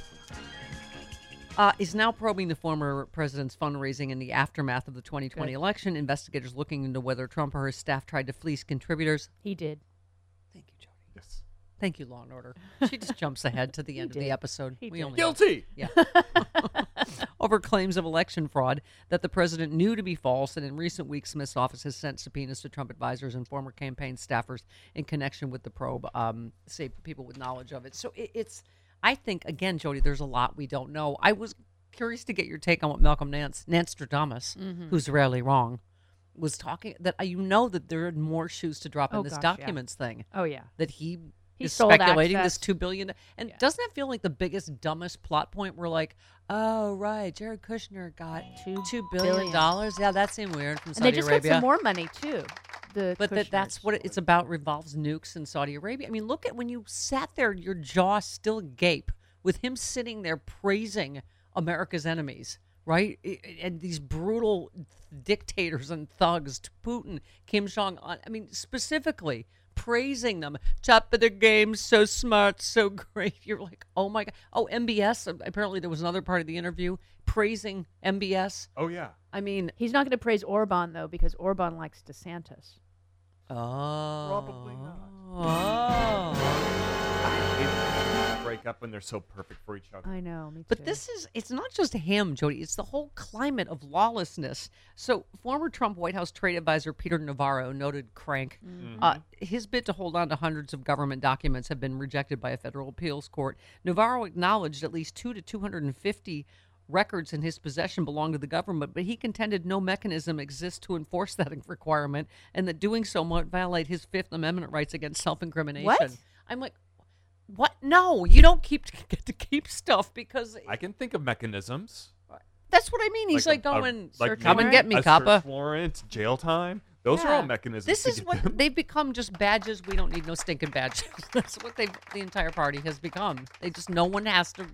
Uh, is now probing the former president's fundraising in the aftermath of the 2020 Good. election. Investigators looking into whether Trump or his staff tried to fleece contributors. He did. Thank you, Jody. Yes. Thank you, Law and Order. She just jumps ahead to the end of the episode. He we did. only Guilty. Yeah. Over claims of election fraud that the president knew to be false, and in recent weeks, Smith's office has sent subpoenas to Trump advisors and former campaign staffers in connection with the probe. Um, say people with knowledge of it. So it, it's, I think, again, Jody, there's a lot we don't know. I was curious to get your take on what Malcolm Nance, Nance Mhm. who's rarely wrong, was talking. That uh, you know that there are more shoes to drop in Oh, this gosh, yeah. documents thing Oh yeah. that he, He is speculating this access. two billion. And doesn't that feel like the biggest, dumbest plot point? We're like, oh right, Jared Kushner got Two two billion dollars. Yeah, that seemed weird from And Saudi they just Arabia. got some more money too. The but that, that's what it's about. Revolves nukes in Saudi Arabia. I mean, look at when you sat there, your jaw still agape with him sitting there praising America's enemies, right? And these brutal dictators and thugs, Putin, Kim Jong Un. I mean, specifically praising them. Top of the game, so smart, so great. You're like, oh my god. Oh, MBS. Uh, apparently, there was another part of the interview praising MBS. Oh yeah. I mean, He's not going to praise Orban though because Orban likes DeSantis. oh, Probably Oh. Break up when they're so perfect for each other. I know. Me too. But this is, it's not just him, Jody. It's the whole climate of lawlessness. So, former Trump White House trade advisor Peter Navarro, noted crank, uh, his bid to hold on to hundreds of government documents have been rejected by a federal appeals court. Navarro acknowledged at least two to 250 records in his possession belong to the government, but he contended no mechanism exists to enforce that requirement and that doing so might violate his Fifth Amendment rights against self incrimination. What? I'm like, what? No, you don't keep get to keep stuff because I can think of mechanisms. that's what I mean. He's like, a- a- going, like come and get me, Kappa. coppa. search warrant, jail time. Those are all mechanisms. This is what them. they've become just badges. We don't need no stinking badges. That's what they the entire party has become. They just no one has to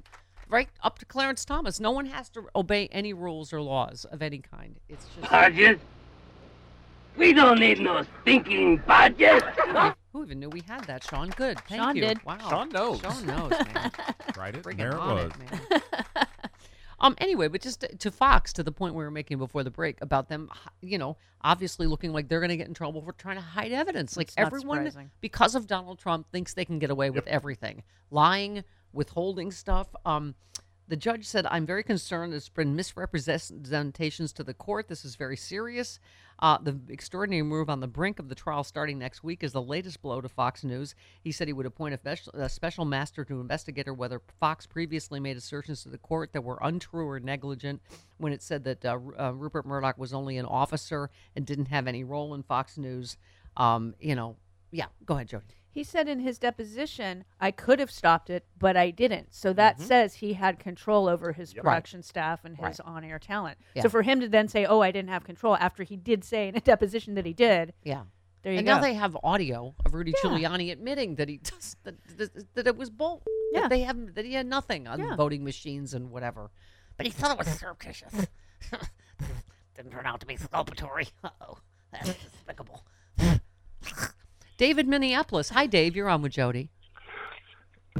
right up to Clarence Thomas. No one has to obey any rules or laws of any kind. It's just Badges? We don't need no stinking badges. Who even knew we had that, Sean? Good. Thank Sean you. did. Wow. Sean knows. Sean knows, man. Tried it. Friggin' There it on was. man. um. Anyway, but just to, to Fox, to the point we were making before the break about them, you know, obviously looking like they're going to get in trouble for trying to hide evidence. Like It's not everyone, surprising. because of Donald Trump, thinks they can get away with everything, lying, withholding stuff. Um. The judge said, I'm very concerned there's been misrepresentations to the court. This is very serious. Uh, the extraordinary move on the brink of the trial starting next week is the latest blow to Fox News. He said he would appoint a special, a special master to investigate whether Fox previously made assertions to the court that were untrue or negligent when it said that uh, uh, Rupert Murdoch was only an officer and didn't have any role in Fox News. Um, you know, yeah, go ahead, Jody. He said in his deposition, I could have stopped it, but I didn't. So that Mhm. says he had control over his Yep. Right. production staff and his Right. on air talent. Yeah. So for him to then say, Oh, I didn't have control after he did say in a deposition that he did. Yeah. There you and go. now they have audio of Rudy Yeah. Giuliani admitting that he just, that, that, that it was bull. Yeah. That they have that he had nothing on Yeah. voting machines and whatever. But he thought it was surreptitious. Didn't turn out to be exculpatory. Uh-oh. That's despicable. David Minneapolis. Hi, Dave. You're on with Jody.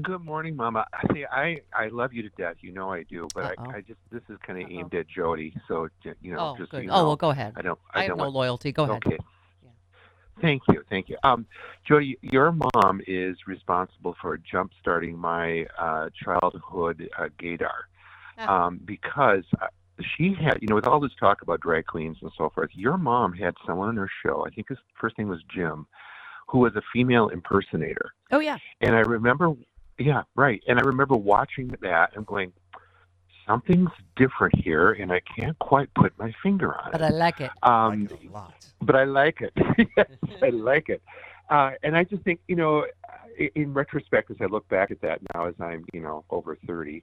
Good morning, Mama. See, I I love you to death. You know I do, but I, I just this is kind of aimed at Jody. So you know, Oh, just good. you Oh, well, go ahead. I don't. I have don't no want- loyalty. Go ahead. Okay. Thank you, thank you. Um, Jody, your mom is responsible for jump-starting my uh, childhood uh, gaydar, Ah. um, because uh, she had, you know, with all this talk about drag queens and so forth, your mom had someone on her show. I think his first name was Jim, who was a female impersonator. Oh yeah. And I remember, yeah, right. And I remember watching that and going, something's different here, and I can't quite put my finger on But it. But I like it. Um, but I like it. yes, I like it. Uh, and I just think, you know, in retrospect, as I look back at that now, as I'm, you know, over 30,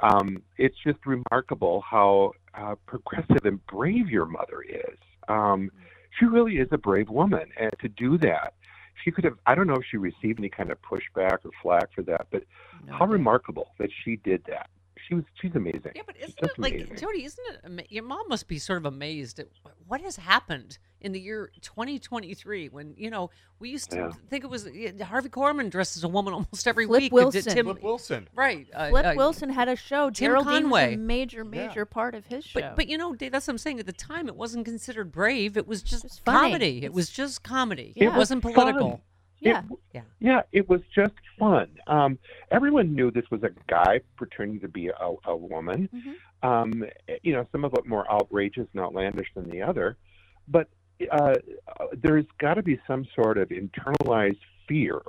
um, it's just remarkable how uh, progressive and brave your mother is. Um, she really is a brave woman, and to do that, she could have. I don't know if she received any kind of pushback or flack for that, but how remarkable that she did that. She was. She's amazing. Yeah, but isn't it like amazing. Jody? Isn't it? Your mom must be sort of amazed at what has happened in the year 2023 when you know we used to Yeah. think it was Harvey Korman dressed as a woman almost every Flip week. Wilson. Tim, Flip Wilson, right? uh, Flip uh, Wilson had a show. Tim Geraldine was Conway. a major, major part of his show. But but you know, Dave, that's what I'm saying. At the time, it wasn't considered brave. It was just funny. comedy. It was just comedy. It It was wasn't fun. Yeah. Yeah. Yeah, it was just fun. Um, everyone knew this was a guy pretending to be a, a woman. Mm-hmm. Um, you know, some of it more outrageous and outlandish than the other. But uh, there's got to be some sort of internalized fear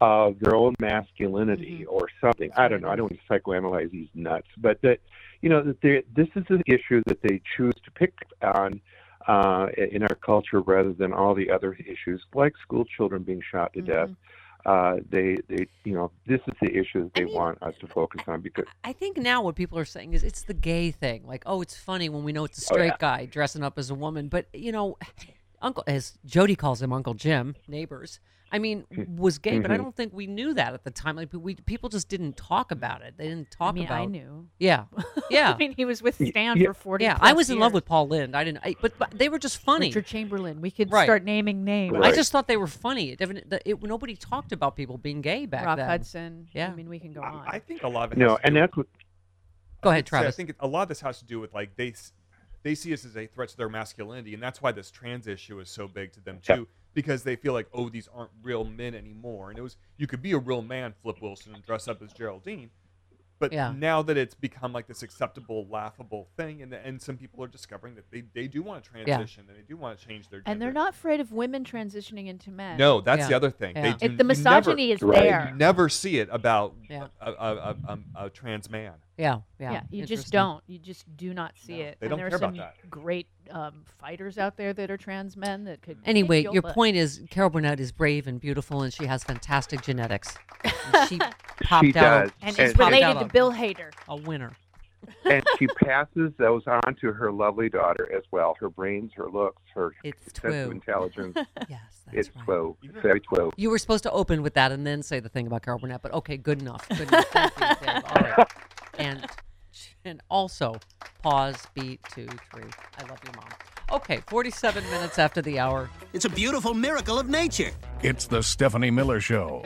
of their own masculinity Mm-hmm. or something. I don't know. I don't want to psychoanalyze these nuts, but that you know that they- this is an issue that they choose to pick on uh, in our culture rather than all the other issues like school children being shot to death. Uh, they, they, you know, this is the issue that they want us to focus on because I think now what people are saying is it's the gay thing. Like, oh, it's funny when we know it's a Oh, straight yeah. guy dressing up as a woman. But you know, Uncle, as Jody calls him, Uncle Jim, neighbors. I mean, was gay, but I Mhm. don't think we knew that at the time. Like, we people just didn't talk about it. They didn't talk I mean, about. I knew. Yeah, yeah. I mean, he was with Stan yeah, for 40 Yeah, I plus was in love with Paul Lynde. I didn't. I, but, but they were just funny. Richard Chamberlain. We could Right. start naming names. I just thought they were funny. It, definitely- the- it, nobody talked about people being gay back Rock then. Rob Hudson. Yeah. I mean, we can go on. I think a lot of it. no, has to and do that's what Go ahead, I'd say I think a lot of this has to do with like they they see us as a threat to their masculinity, and that's why this trans issue is so big to them too, because they feel like oh these aren't real men anymore, and it was you could be a real man, Flip Wilson, and dress up as Geraldine. But Yeah. now that it's become like this acceptable, laughable thing, and and some people are discovering that they, they do want to transition and they do want to change their and they're not afraid of women transitioning into men. no, that's the other thing. They do, If the misogyny never, is there. You never see it about Yeah. a, a, a, a, a trans man. Yeah, yeah. Yeah, you just don't. You just do not see it. they and don't there are care some about that. great um, fighters out there that are trans men that could. Anyway, your butt. point is Carol Burnett is brave and beautiful, and she has fantastic genetics. And she popped She out. does. And And- she's related to Bill Hader. A winner. and she passes those on to her lovely daughter as well. Her brains, her looks, her It's sense true. of intelligence. yes, it's true. Very true. You were supposed to open with that and then say the thing about Carol Burnett, but okay, good enough. Good enough. Thank you, Dave. All right. And and also pause, beat, two, three. I love you, mom. Okay, 47 minutes after the hour. It's a beautiful miracle of nature. It's the Stephanie Miller Show.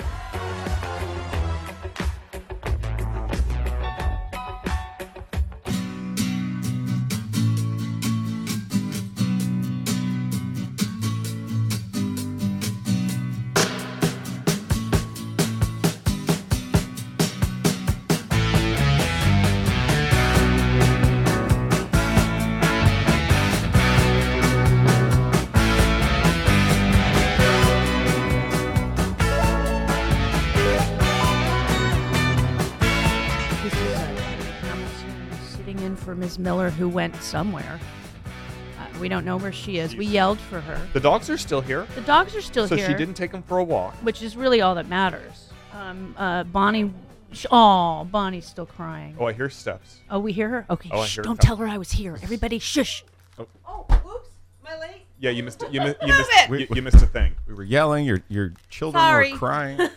For Ms. Miller, who went somewhere. Uh, we don't know where she is. We yelled for her. The dogs are still here. The dogs are still here. so here. she didn't take them for a walk. Which is really all that matters. Um, uh, Bonnie. sh- Oh, Bonnie's still crying. Oh, I hear steps. Oh, we hear her? Okay, Oh, I shh, hear don't her. tell her I was here. Everybody, shush. Yeah, you missed. You, mi- you missed. it. You, you missed a thing. We were yelling. Your your children Sorry. were crying.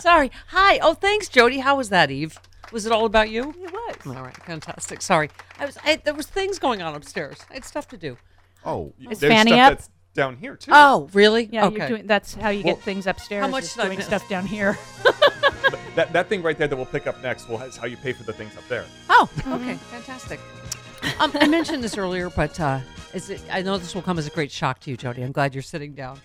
Sorry. Hi. Oh, thanks, Jody. How was that, Eve? Was it all about you? It was. All right, fantastic. Sorry, I was. I, there was things going on upstairs. I had stuff to do. Oh, Is There's Fanny stuff up? that's down here too. Oh, really? Yeah, okay. you're doing. That's how you Well, get things upstairs. how much is did I doing miss? stuff down here? That that thing right there that we'll pick up next will is how you pay for the things up there. Oh, okay, fantastic. Um, I mentioned this earlier, but uh, is it, I know this will come as a great shock to you, Jody. I'm glad you're sitting down.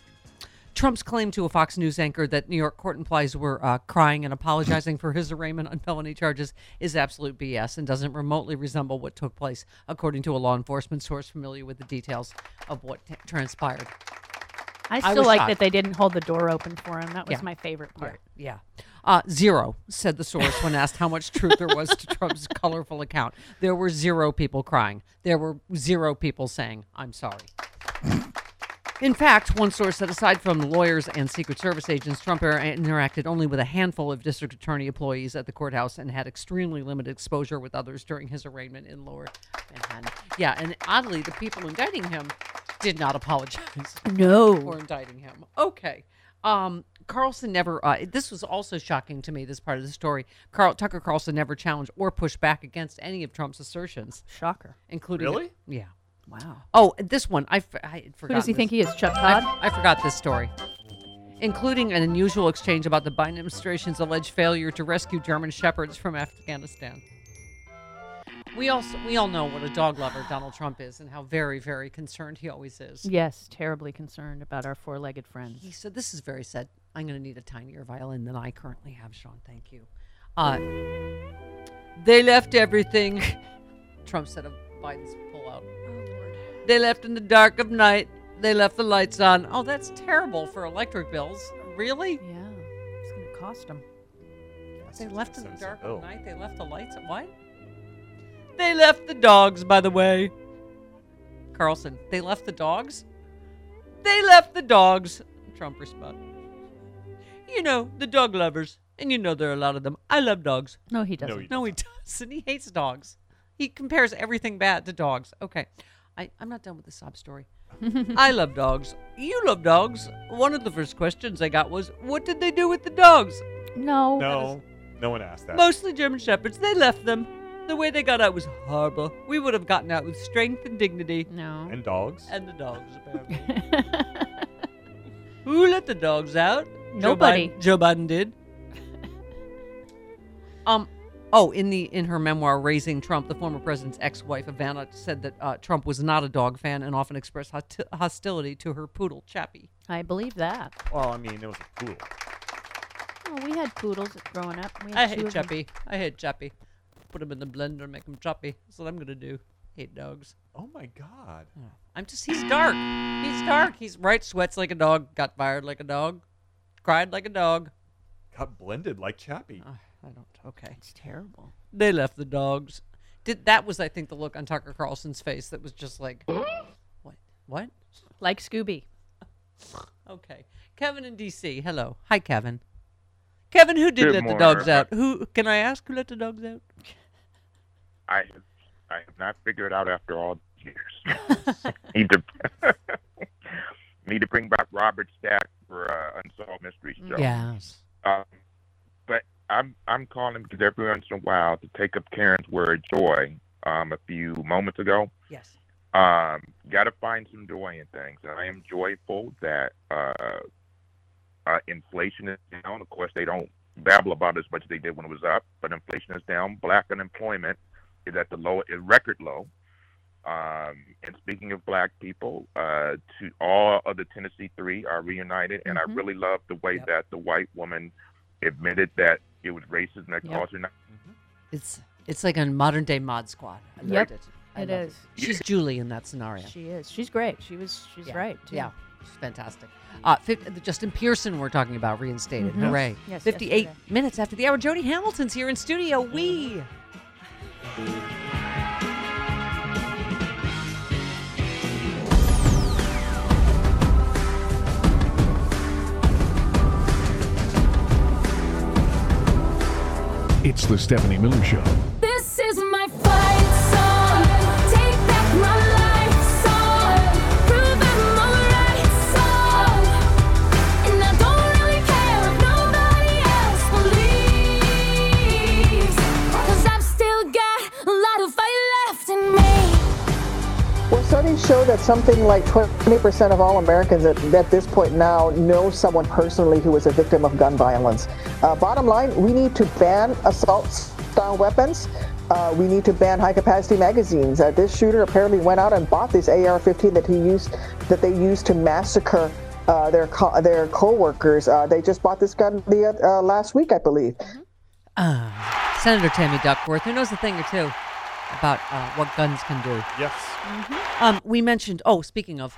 Trump's claim to a Fox News anchor that New York court employees were uh, crying and apologizing for his arraignment on felony charges is absolute BS and doesn't remotely resemble what took place, according to a law enforcement source familiar with the details of what t- transpired. I I still was like shocked. that they didn't hold the door open for him. That was Yeah. my favorite part. Yeah. Uh, zero, said the source when asked how much truth there was to Trump's colorful account. There were zero people crying. There were zero people saying, I'm sorry. In fact, one source said aside from lawyers and Secret Service agents, Trump er- interacted only with a handful of district attorney employees at the courthouse and had extremely limited exposure with others during his arraignment in Lower Manhattan. Yeah, and oddly, the people indicting him did not apologize. No. For indicting him. Okay. Um, Carlson never. Uh, this was also shocking to me. This part of the story. Carl Tucker Carlson never challenged or pushed back against any of Trump's assertions. Shocker. Including Really? yeah. Wow. Oh, this one I, I had Who does he this. think he is, Chuck I- Todd? I, forgot this story, including an unusual exchange about the Biden administration's alleged failure to rescue German shepherds from Afghanistan. We also we all know what a dog lover Donald Trump is and how very very concerned he always is. Yes, terribly concerned about our four-legged friends. He said, "This is very sad. I'm going to need a tinier violin than I currently have, Sean. Thank you." Uh, they left everything. Trump said of Biden's. They left in the dark of night. They left the lights on. Oh, that's terrible for electric bills. Really? Yeah, it's going to cost him. They left in the dark of night. They left the lights. What? They left the dogs, by the way. Carlson, they left the dogs? They left the dogs. Trump responded. You know, the dog lovers. And you know there are a lot of them. I love dogs. No, he doesn't. he No, he doesn't. He hates dogs. He compares everything bad to dogs. Okay. I, I'm not done with the sob story. I love dogs. You love dogs. One of the first questions I got was, what did they do with the dogs? No. No, no one asked that. Mostly German Shepherds. They left them. The way they got out was horrible. We would have gotten out with strength and dignity. No. And dogs. And the dogs, apparently. Who let the dogs out? Nobody. Joe Biden, Joe Biden did. um. Oh, in the in her memoir "Raising Trump," the former president's ex-wife Ivana said that uh, Trump was not a dog fan and often expressed hoti- hostility to her poodle Chappie. I believe that. Well, I mean, it was a poodle. Oh, we had poodles growing up. We had I two hate of them. Chappie. I hate Chappie. Put him in the blender, make him choppy. That's what I'm gonna do. Hate dogs. Oh my God. I'm just he's dark. He's dark. He's right, sweats like a dog, got fired like a dog, cried like a dog. Got blended like Chappie. I don't okay. It's terrible. They left the dogs. Did that was I think the look on Tucker Carlson's face that was just like what? What? Like Scooby. Okay. Kevin in DC. Hello. Hi Kevin. Kevin, who did Good let morning. the dogs out? Who can I ask who let the dogs out? I have, I have not figured out after all these years. need to need to bring back Robert Stack for uh, Unsolved Mysteries show. Yes. Um, but I'm I'm calling because every once in a while to take up Karen's word joy. Um, a few moments ago. Yes. Um, got to find some joy in things, and I am joyful that uh, uh, inflation is down. Of course, they don't babble about it as much as they did when it was up, but inflation is down. Black unemployment is at the low, is record low. Um, and speaking of black people, uh, to all of the Tennessee Three are reunited, and I Mhm. really love the way that the white woman admitted that it was racism that Yep. caused her. Not- It's it's like a modern day mod squad. I Yep, loved it. I it loved is. She's Julie in that scenario. She is. She's great. She was. She's Yeah. right too. Yeah, she's fantastic. Uh, fif- the Justin Pearson we're talking about reinstated. Mhm. Hooray! Yes, 58 yesterday. minutes after the hour. Jody Hamilton's here in studio. We. It's the Stephanie Miller Show. Show that something like 20% of all Americans at, at this point now know someone personally who was a victim of gun violence. Uh, bottom line, we need to ban assault-style weapons. Uh, we need to ban high-capacity magazines. Uh, this shooter apparently went out and bought this AR-15 that he used, that they used to massacre uh, their co- their co-workers. Uh, they just bought this gun the uh, last week, I believe. Uh, Senator Tammy Duckworth, who knows a thing or two about uh, what guns can do. Yes. Um, we mentioned. Oh, speaking of,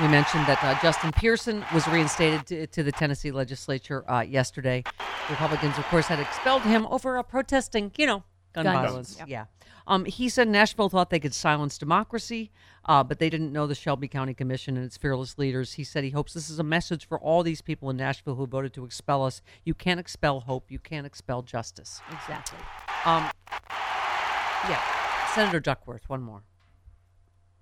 We mentioned that uh, Justin Pearson was reinstated to, to the Tennessee legislature uh, yesterday. Republicans, of course, had expelled him over uh, protesting, you know, gun Guns. violence. Yep. Yeah. Um, he said Nashville thought they could silence democracy, uh, but they didn't know the Shelby County Commission and its fearless leaders. He said he hopes this is a message for all these people in Nashville who voted to expel us. You can't expel hope. You can't expel justice. Exactly. Um, yeah. Senator Duckworth, one more.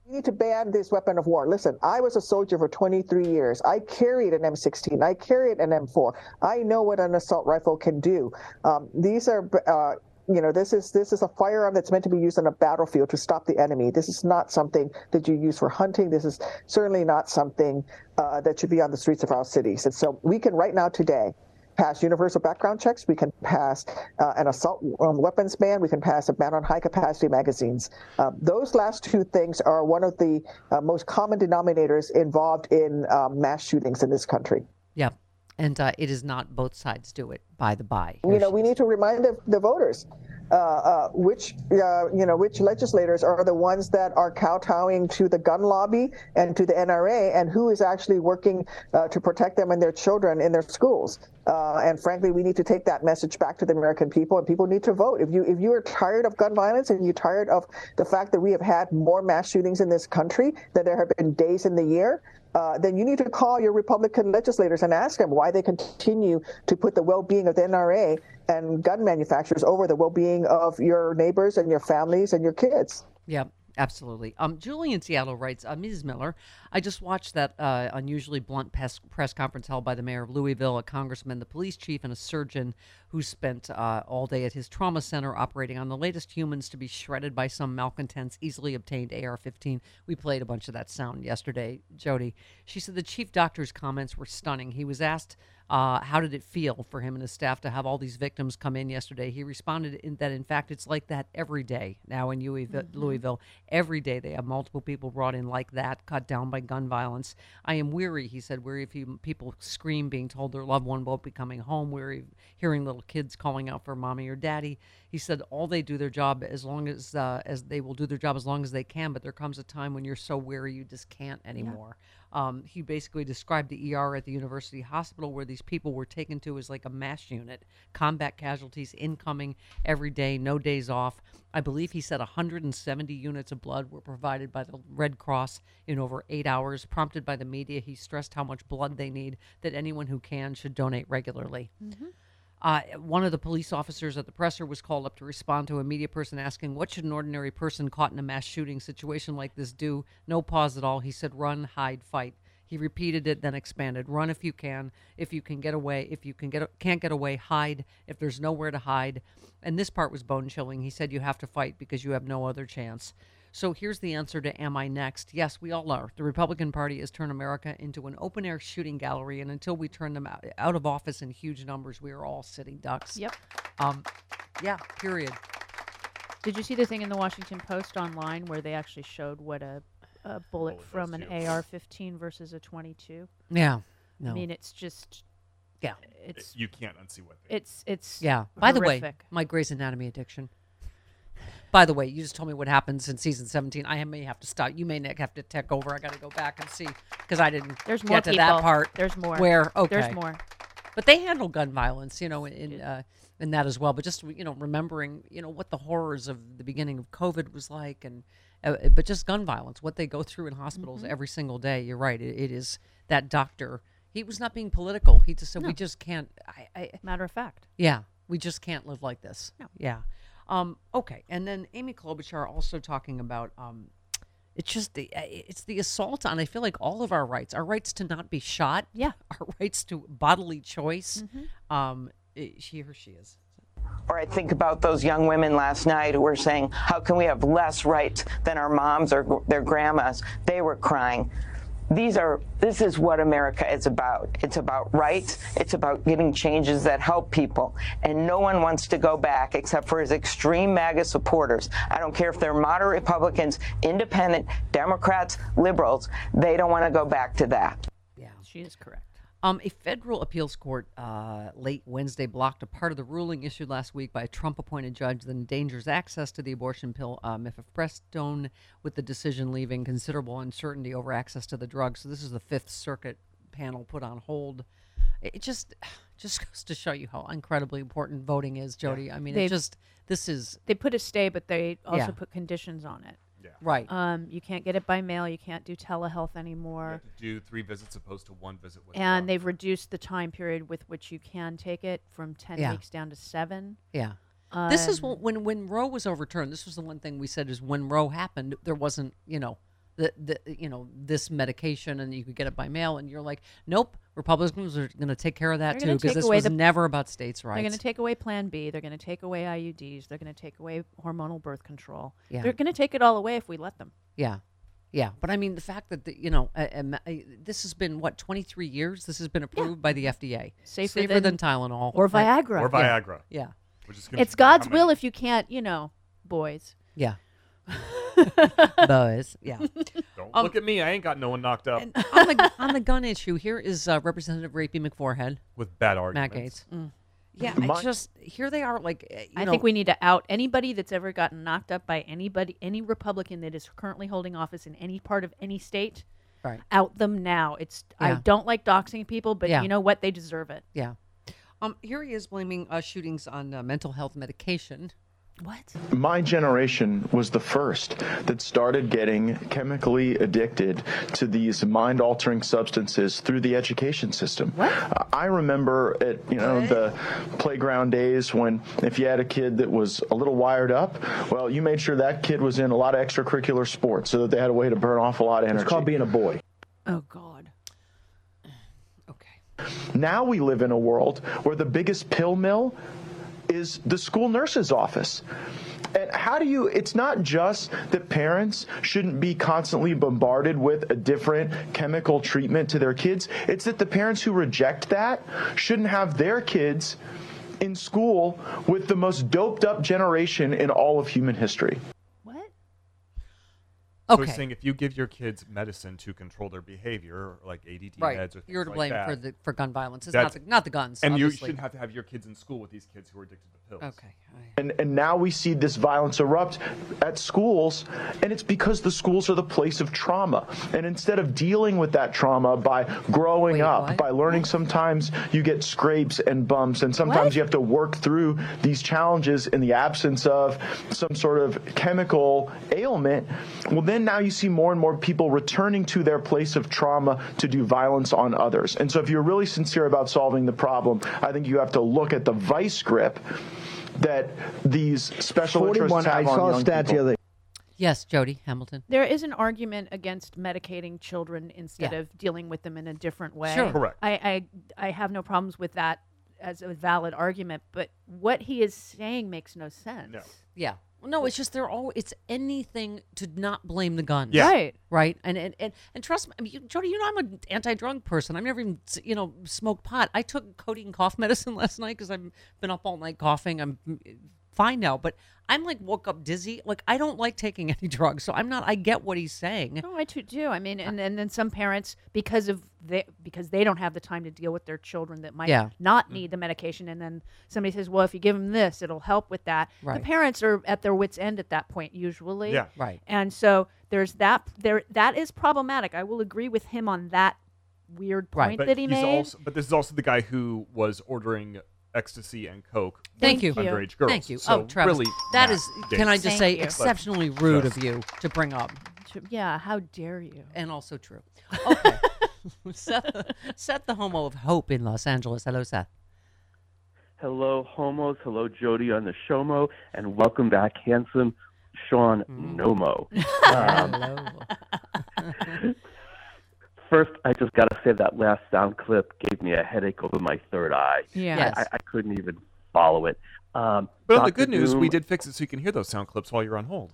We need to ban this weapon of war. Listen, I was a soldier for 23 years. I carried an M16. I carried an M4. I know what an assault rifle can do. Um, these are, uh, you know, this is this is a firearm that's meant to be used on a battlefield to stop the enemy. This is not something that you use for hunting. This is certainly not something uh, that should be on the streets of our cities. And so we can right now today pass universal background checks. We can pass uh, an assault um, weapons ban. We can pass a ban on high capacity magazines. Uh, those last two things are one of the uh, most common denominators involved in um, mass shootings in this country. And uh, it is not both sides do it, by the by. You know, we need to remind the, the voters uh, uh, which uh, you know which legislators are the ones that are kowtowing to the gun lobby and to the NRA, and who is actually working uh, to protect them and their children in their schools. Uh, and frankly, we need to take that message back to the American people, and people need to vote. If you if you are tired of gun violence and you're tired of the fact that we have had more mass shootings in this country than there have been days in the year, uh, then you need to call your Republican legislators and ask them why they continue to put the well-being of the NRA and gun manufacturers over the well-being of your neighbors and your families and your kids. Yeah, absolutely. Um, Julie in Seattle writes, uh, Mrs. Miller, I just watched that uh, unusually blunt press, press conference held by the mayor of Louisville, a congressman, the police chief, and a surgeon who spent uh, all day at his trauma center operating on the latest humans to be shredded by some malcontents' easily obtained AR 15. We played a bunch of that sound yesterday, Jody. She said the chief doctor's comments were stunning. He was asked, uh, how did it feel for him and his staff to have all these victims come in yesterday? He responded in that, in fact, it's like that every day now in Louisville. Louisville. Every day they have multiple people brought in like that, cut down by gun violence. I am weary, he said, weary of people scream, being told their loved one won't be coming home, weary of hearing little kids calling out for mommy or daddy. He said all they do their job as long as uh, as they will do their job as long as they can, but there comes a time when you're so weary you just can't anymore. Um, he basically described the ER at the University Hospital where these people were taken to as like a mass unit, combat casualties incoming every day, no days off. I believe he said 170 units of blood were provided by the Red Cross in over eight hours. Prompted by the media, he stressed how much blood they need, that anyone who can should donate regularly. Uh, one of the police officers at the presser was called up to respond to a media person asking, What should an ordinary person caught in a mass shooting situation like this do? No pause at all. He said, Run, hide, fight. He repeated it, then expanded. Run if you can. If you can get away, if you can get can't get away, hide. If there's nowhere to hide, and this part was bone chilling. He said you have to fight because you have no other chance. So here's the answer to Am I Next? Yes, we all are. The Republican Party has turned America into an open air shooting gallery, and until we turn them out, out of office in huge numbers, we are all sitting ducks. Yep. Um, yeah, period. Did you see the thing in the Washington Post online where they actually showed what a, a bullet from an AR-15 versus a 22? Yeah. No. I mean, it's just. Yeah. It's You can't unsee what they it's it's Yeah. By the way, my Grey's Anatomy addiction. By the way, you just told me what happens in season 17. I may have to stop. You may have to take over. I got to go back and see because I didn't There's get more to that part. There's more. Where okay, There's more. But they handle gun violence, you know, in uh, in that as well. But just you know, remembering you know what the horrors of the beginning of COVID was like, and uh, but just gun violence, what they go through in hospitals Mhm. every single day. You're right. It, it is that doctor. He was not being political. He just said we just can't. I, I Matter of fact. yeah, we just can't live like this. No. Yeah. Um, okay, and then Amy Klobuchar also talking about um, it's just the uh, it's the assault on I feel like all of our rights, our rights to not be shot, yeah, our rights to bodily choice. Um, it, she or she is. Or I think about those young women last night who were saying, How can we have less rights than our moms or their grandmas? They were crying. These are, this is what America is about. It's about rights. It's about getting changes that help people. And no one wants to go back except for his extreme MAGA supporters. I don't care if they're moderate Republicans, independent, Democrats, liberals. They don't want to go back to that. Yeah, she is correct. Um, a federal appeals court uh, late Wednesday blocked a part of the ruling issued last week by a Trump appointed judge that endangers access to the abortion pill uh, mifepristone, with the decision leaving considerable uncertainty over access to the drug. So, this is the Fifth Circuit panel put on hold. It just just goes to show you how incredibly important voting is, Jody. I mean, it They've- just, this is. They put a stay, but they also Yeah. put conditions on it. Yeah. Right. Um, you can't get it by mail. You can't do telehealth anymore. Do three visits opposed to one visit with. And they've reduced the time period with which you can take it from 10 Yeah. weeks down to seven. Yeah. this is Um, when, when when Roe was overturned. This was the one thing we said is when Roe happened, there wasn't you know the the you know this medication and you could get it by mail, and you're like, nope, Republicans are going to take care of that They're too because this was the- never about states' rights They're going to take away Plan B. They're going to take away IUDs. They're going to take away hormonal birth control. Yeah. They're going to take it all away if we let them. Yeah. Yeah, but I mean the fact that the, you know uh, um, uh, this has been what 23 years. This has been approved by the FDA. Safer than, than- Tylenol or? Viagra. Or Viagra. Yeah. Which is It's God's will if you can't, you know, boys. Yeah. Boys. Yeah. Don't Um, look at me. I ain't got no one knocked up. on the on the gun issue, here is uh, Representative Rapey McForehead with bad Matt arguments. Gaetz. Yeah, My- I just here they are like uh, you I know, think we need to out anybody that's ever gotten knocked up by anybody, any Republican that is currently holding office in any part of any state. Right. Out them now. It's I Yeah. don't like doxing people, but Yeah. you know what? They deserve it. Yeah. Um, here he is blaming uh, shootings on uh, mental health medication. What? My generation was the first that started getting chemically addicted to these mind-altering substances through the education system. Uh, I remember at you know the playground days when if you had a kid that was a little wired up, well, you made sure that kid was in a lot of extracurricular sports so that they had a way to burn off a lot of energy. It's called being a boy. Oh God. Okay. Now we live in a world where the biggest pill mill is the school nurse's office. And how do you, it's not just that parents shouldn't be constantly bombarded with a different chemical treatment to their kids, it's that the parents who reject that shouldn't have their kids in school with the most doped up generation in all of human history. So Okay. he's saying if you give your kids medicine to control their behavior, like ADD Right. meds or things You're to like blame that, for the- for gun violence. It's not the- not the guns, And you shouldn't have to have your kids in school with these kids who are addicted to pills. Okay. And, and now we see this violence erupt at schools, and it's because the schools are the place of trauma. And instead of dealing with that trauma by growing up, by learning sometimes you get scrapes and bumps, and sometimes you have to work through these challenges in the absence of some sort of chemical ailment, well, then now you see more and more people returning to their place of trauma to do violence on others. And so if you're really sincere about solving the problem, I think you have to look at the vice grip that these special interests 41, have I on saw a young stat the other Yes, Jody Hamilton. There is an argument against medicating children instead Yeah. of dealing with them in a different way. Sure. Correct. I, I I have no problems with that as a valid argument, but what he is saying makes no sense. Yeah. Well, no, it's just they're all. It's anything to not blame the guns. Yeah. Right. Right. And and and, and trust me, I mean, you, Jody. You know, I'm an anti-drug person. I've never even you know smoked pot. I took codeine cough medicine last night because I've been up all night coughing. I'm fine now, but I'm like woke up dizzy. Like I don't like taking any drugs, so I'm not. I get what he's saying. No, I too do. I mean, and, and then some parents, because of they, because they don't have the time to deal with their children that might Yeah. not mm. need the medication, and then somebody says, "Well, if you give them this, it'll help with that." Right. The parents are at their wits' end at that point, usually. Yeah. Right. And so there's that. There that is problematic. I will agree with him on that weird point But that he he's made. Also, but this is also the guy who was ordering ecstasy and coke. Thank with you. Underage girls. Thank you. So oh, Travis, really, that is. Matt is. Can I Gaetz. just say you. exceptionally rude Just- of you to bring up, yeah, how dare you? and also true. Okay. Seth, Seth, the homo of hope in Los Angeles. Hello, Seth. Hello, homos. Hello, Jody on the Showmo, and welcome back, handsome Sean Nomo. Um, first, I just got to say that last sound clip gave me a headache over my third eye. Yeah. I, Yes. I, I couldn't even follow it. Um, But on the Dr. good news, we did fix it so you can hear those sound clips while you're on hold.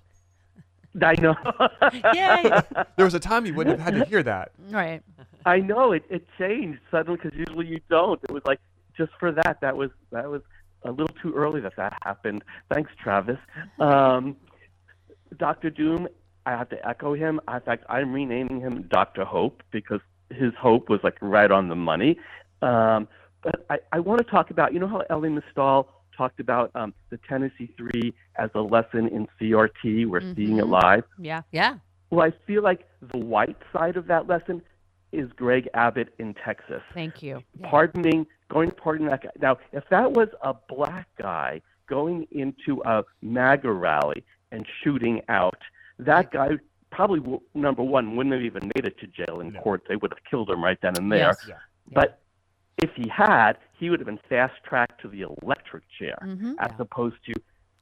I know. Yay! There was a time you wouldn't have had to hear that. Right. I know it. It changed suddenly because usually you don't. It was like just for that. That was that was a little too early that that happened. Thanks, Travis. Um, Doctor Doom. I have to echo him. In fact, I'm renaming him Doctor Hope because his hope was like right on the money. Um, but I, I want to talk about, you know, how Elie Mystal talked about um, the Tennessee Three as a lesson in CRT. We're seeing it live. Yeah. Yeah. Well, I feel like the white side of that lesson is Greg Abbott in Texas. Thank you. Pardoning, going to pardon that guy. Now, if that was a black guy going into a MAGA rally and shooting out, that guy probably, number one, wouldn't have even made it to jail in court. They would have killed him right then and there. Yes. Yeah. But if he had, he would have been fast tracked to the electric chair Mhm. as opposed to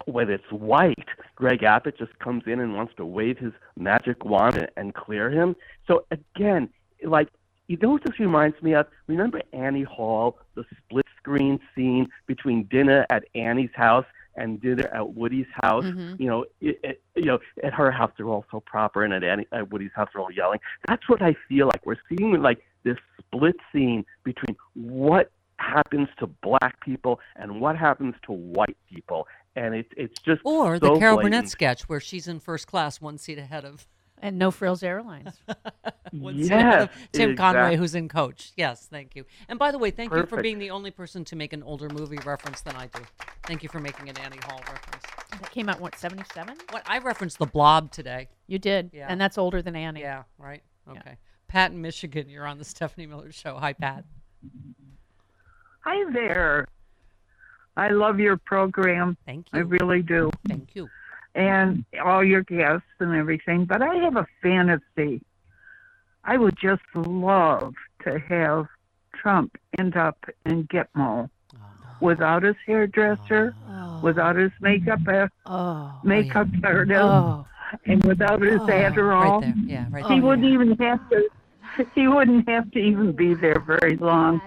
when it's white, Greg Abbott just comes in and wants to wave his magic wand and, and clear him. So again, like you know what this reminds me of? Remember Annie Hall, the split screen scene between dinner at Annie's house and dinner at Woody's house. Mhm. You know, it, it, you know, at her house they're all so proper, and at Annie, at Woody's house they're all yelling. That's what I feel like we're seeing, like this split scene between what happens to black people and what happens to white people, and it's it's just Or the Carol blatant. Burnett sketch where she's in first class, one seat ahead of And No Frills Airlines. one seat ahead of Yes, Tim Conway, who's in Coach. Yes, thank you. And by the way, thank you for being the only person to make an older movie reference than I do. Thank you for making an Annie Hall reference. That came out what seventy seven? What I referenced the Blob today. You did, Yeah. and that's older than Annie. Yeah. Right. Okay. Pat in Michigan, you're on the Stephanie Miller Show. Hi, Pat. Hi there. I love your program. Thank you. I really do. Thank you. And all your guests and everything. But I have a fantasy. I would just love to have Trump end up in Gitmo without his hairdresser, without his makeup uh, Oh. makeup artist, Oh. and without his Oh, Adderall. right there. Yeah, right He there. wouldn't even have to. He wouldn't have to even be there very long.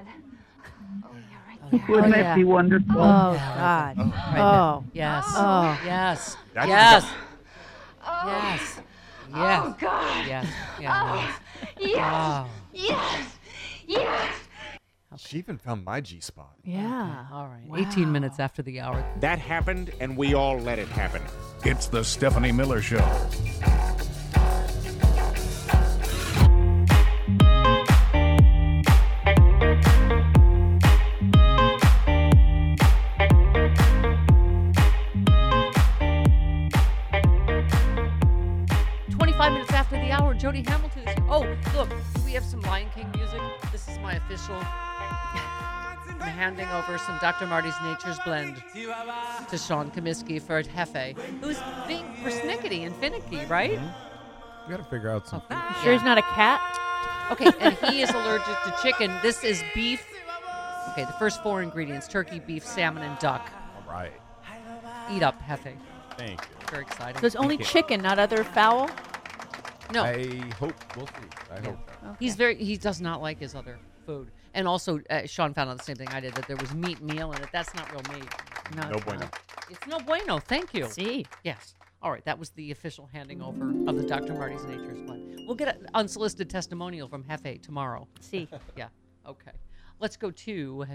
Wouldn't Oh, that yeah. be wonderful? Oh God. Right Oh. there. Yes. Oh. Yes. That's- yes. Yes. Yes. Oh, God. Yes. Oh, Yeah. yes. Wow. Ah. Yes. Yes. She even found my G spot. Yeah. All right. 18 minutes after the hour. That happened, and we all let it happen. It's the Stephanie Miller Show. Jody Hamilton is. Oh, look, do we have some Lion King music? This is my official. I'm handing over some Dr. Marty's Nature's Blend to Sean Comiskey for Hefe, who's being persnickety and finicky, right? Mm-hmm. We got to figure out some. You sure he's not a cat? Okay, and he is allergic to chicken. This is beef. Okay, the first four ingredients turkey, beef, salmon, and duck. All right. Eat up, Hefe. Thank you. Very exciting. So it's only chicken, not other fowl. No. I hope we'll see. I hope. He's very. He does not like his other food. And also, uh, Sean found out the same thing I did that there was meat meal in it. That's not real meat. No, No it's bueno. not. It's no bueno. Thank you. See. Yes. All right. That was the official handing over of the Dr. Marty's Nature's Blend. We'll get an unsolicited testimonial from Hefe tomorrow. See. yeah. Okay. Let's go to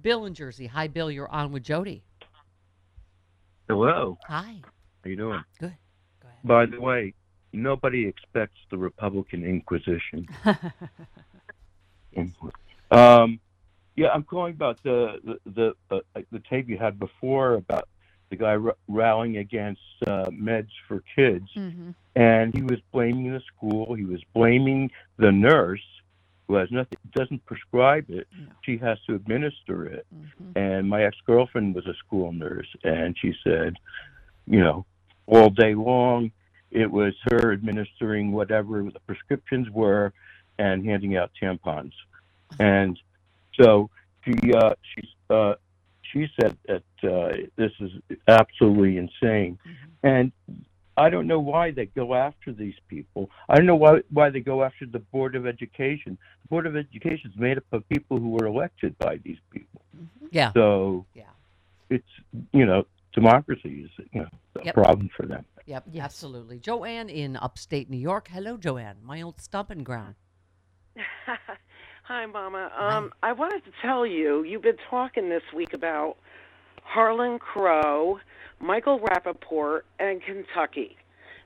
Bill in Jersey. Hi, Bill. You're on with Jody. Hello. Hi. How you doing? Good. By the way, nobody expects the Republican Inquisition. um, yeah, I'm calling about the the the, uh, the tape you had before about the guy r- rallying against uh, meds for kids, Mm-hmm. and he was blaming the school. He was blaming the nurse who has nothing doesn't prescribe it. She has to administer it. And my ex girlfriend was a school nurse, and she said, you know, all day long, it was her administering whatever the prescriptions were and handing out tampons. And so she uh, she uh, she said that uh, this is absolutely insane, and I don't know why they go after these people. I don't know why why they go after the Board of Education. The Board of Education is made up of people who were elected by these people. Yeah. So Yeah. it's you know democracy is you know Yep. problem for them. Yep, absolutely. Joanne in upstate New York. Hello, Joanne, my old stomping ground. Hi, Mama. Um, I wanted to tell you, you've been talking this week about Harlan Crow, Michael Rapaport, and Kentucky.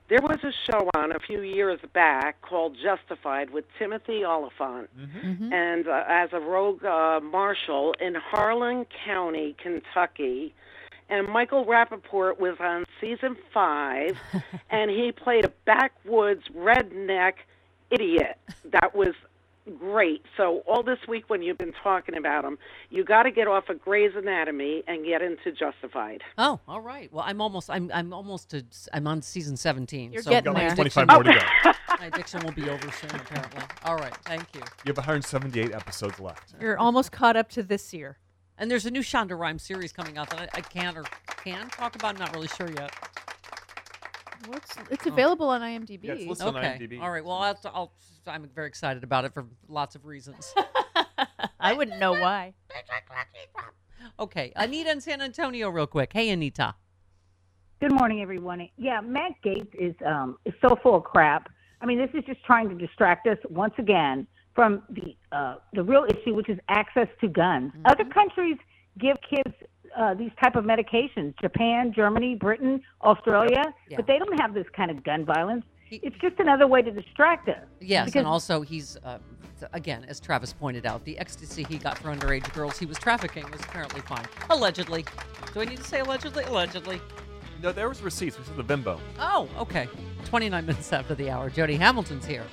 There was a show on a few years back called Justified with Timothy Olyphant, Mm-hmm. and uh, as a rogue uh, marshal in Harlan County, Kentucky. And Michael Rapaport was on season five, and he played a backwoods redneck idiot. That was great. So all this week when you've been talking about him, you got to get off of Grey's Anatomy and get into Justified. Oh, all right. Well, I'm almost. I'm. I'm almost to. I'm on season 17. You're so getting there. 25 more to go. my addiction will be over soon, apparently. All right. Thank you. You have 178 episodes left. You're almost caught up to this year. And there's a new Shonda Rhimes series coming out that I, I can't or can talk about. I'm not really sure yet. Well, it's, it's available on IMDb. Yeah, it's listed on okay. IMDb. All right. Well, I'll, I'll, I'm very excited about it for lots of reasons. I wouldn't know why. okay. Anita in San Antonio, real quick. Hey, Anita. Good morning, everyone. Yeah, Matt Gaetz is um is so full of crap. I mean, this is just trying to distract us once again from the uh, the real issue, which is access to guns. Other countries give kids uh, these type of medications: Japan, Germany, Britain, Australia, Yeah. but they don't have this kind of gun violence. It's just another way to distract us. Yes, Because- and also he's uh, again, as Travis pointed out, the ecstasy he got for underage girls he was trafficking was apparently fine, allegedly. Do I need to say allegedly? Allegedly. No, there was receipts. We said the bimbo. Oh, okay. 29 minutes after the hour, Jody Hamilton's here.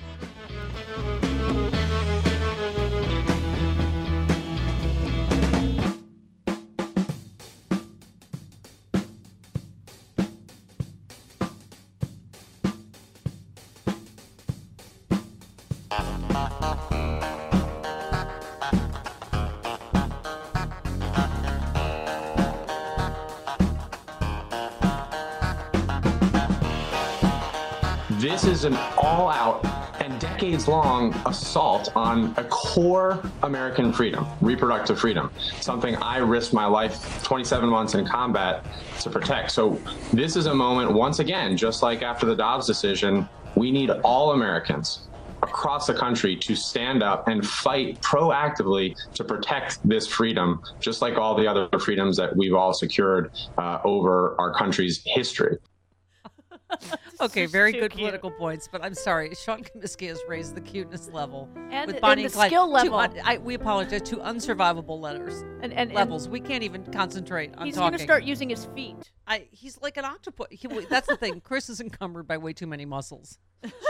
Decades long assault on a core American freedom, reproductive freedom, something I risked my life 27 months in combat to protect. So, this is a moment, once again, just like after the Dobbs decision, we need all Americans across the country to stand up and fight proactively to protect this freedom, just like all the other freedoms that we've all secured uh, over our country's history. Okay, very good political points, but I'm sorry, Sean Comiskey has raised the cuteness level And- with and Bonnie the Clyde skill level. un- I, we apologize to unsurvivable letters And- and- and- levels. we can't even concentrate on talking. He's going to start using his feet. I, he's like an octopus. He, that's the thing. Chris is encumbered by way too many muscles.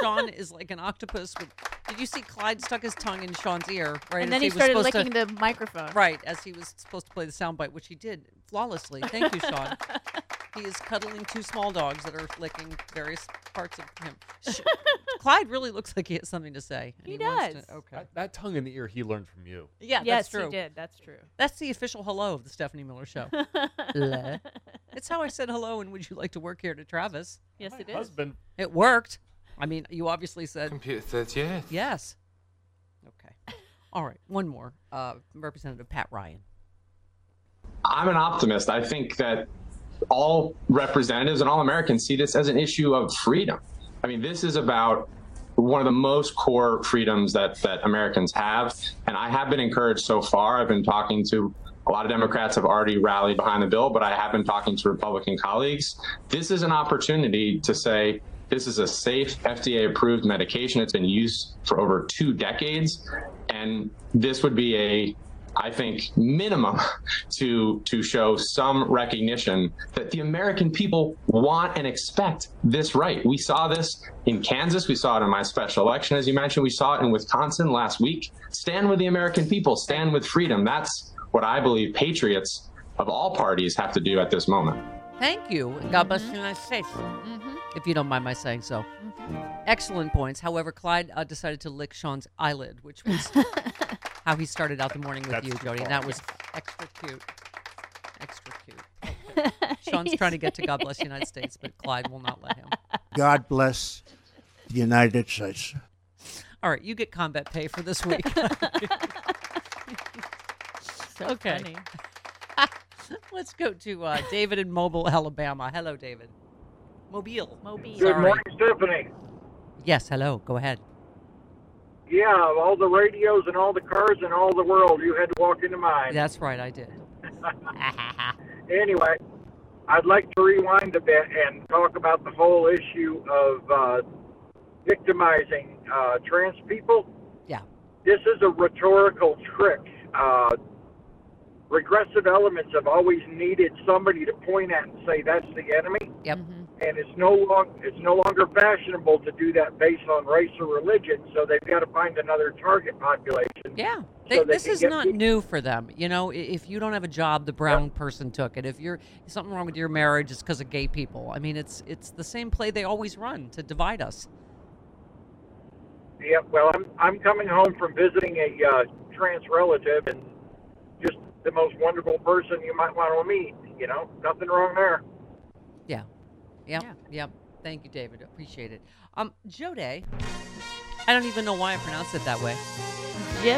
Sean is like an octopus. With, did you see Clyde stuck his tongue in Sean's ear? Right, and as then he, was started supposed to- licking the microphone. Right, as he was supposed to play the soundbite, which he did flawlessly. Thank you, Sean. he is cuddling two small dogs that are licking various parts of him. Sh- Clyde really looks like he has something to say. and He wants does. to- okay. That, that tongue in the ear he learned from you. Yeah, yes, that's true. he did. That's true. That's the official hello of the Stephanie Miller Show. Bleh. it's how I said hello and would you like to work here to Travis? Yes, it is. Husband. It worked. I mean, you obviously said Computer says yes. yes. Okay. All right. One more. Uh, Representative Pat Ryan. I'm an optimist. I think that all representatives and all Americans see this as an issue of freedom. I mean, this is about one of the most core freedoms that, that Americans have. And I have been encouraged so far. I've been talking to a lot of Democrats have already rallied behind the bill, but I have been talking to Republican colleagues. This is an opportunity to say this is a safe FDA approved medication. It's been used for over two decades. And this would be a I think minimum to to show some recognition that the American people want and expect this right. We saw this in Kansas, we saw it in my special election as you mentioned, we saw it in Wisconsin last week. Stand with the American people, stand with freedom. That's what I believe patriots of all parties have to do at this moment. Thank you. and God bless the United States. If you don't mind my saying so. Excellent points. However, Clyde uh, decided to lick Sean's eyelid, which was how he started out the morning with That's you, Jody. And that was extra cute. Extra cute. Okay. Sean's trying to get to God bless the United States, but Clyde will not let him. God bless the United States. All right, you get combat pay for this week. So okay. funny. Let's go to uh, David in Mobile, Alabama. Hello, David. Mobile. Mobile. Good Sorry. morning, Stephanie. Yes, hello. Go ahead. Yeah, all the radios and all the cars and all the world, you had to walk into mine. That's right, I did. Anyway, I'd like to rewind a bit and talk about the whole issue of uh, victimizing uh, trans people. Yeah. This is a rhetorical trick. Uh, regressive elements have always needed somebody to point at and say that's the enemy. Yep. And it's no long it's no longer fashionable to do that based on race or religion. So they've got to find another target population. Yeah. so They, they this is not people- new for them. You know, if you don't have a job, the brown person took it. If you're something wrong with your marriage, it's because of gay people. I mean, it's it's the same play they always run to divide us. Yeah, well, I'm I'm coming home from visiting a uh, trans relative, and just the most wonderful person you might want to meet. You know, nothing wrong there. Yeah. Yep. Yep. Thank you, David. Appreciate it. Um, Jode. I don't even know why I pronounced it that way.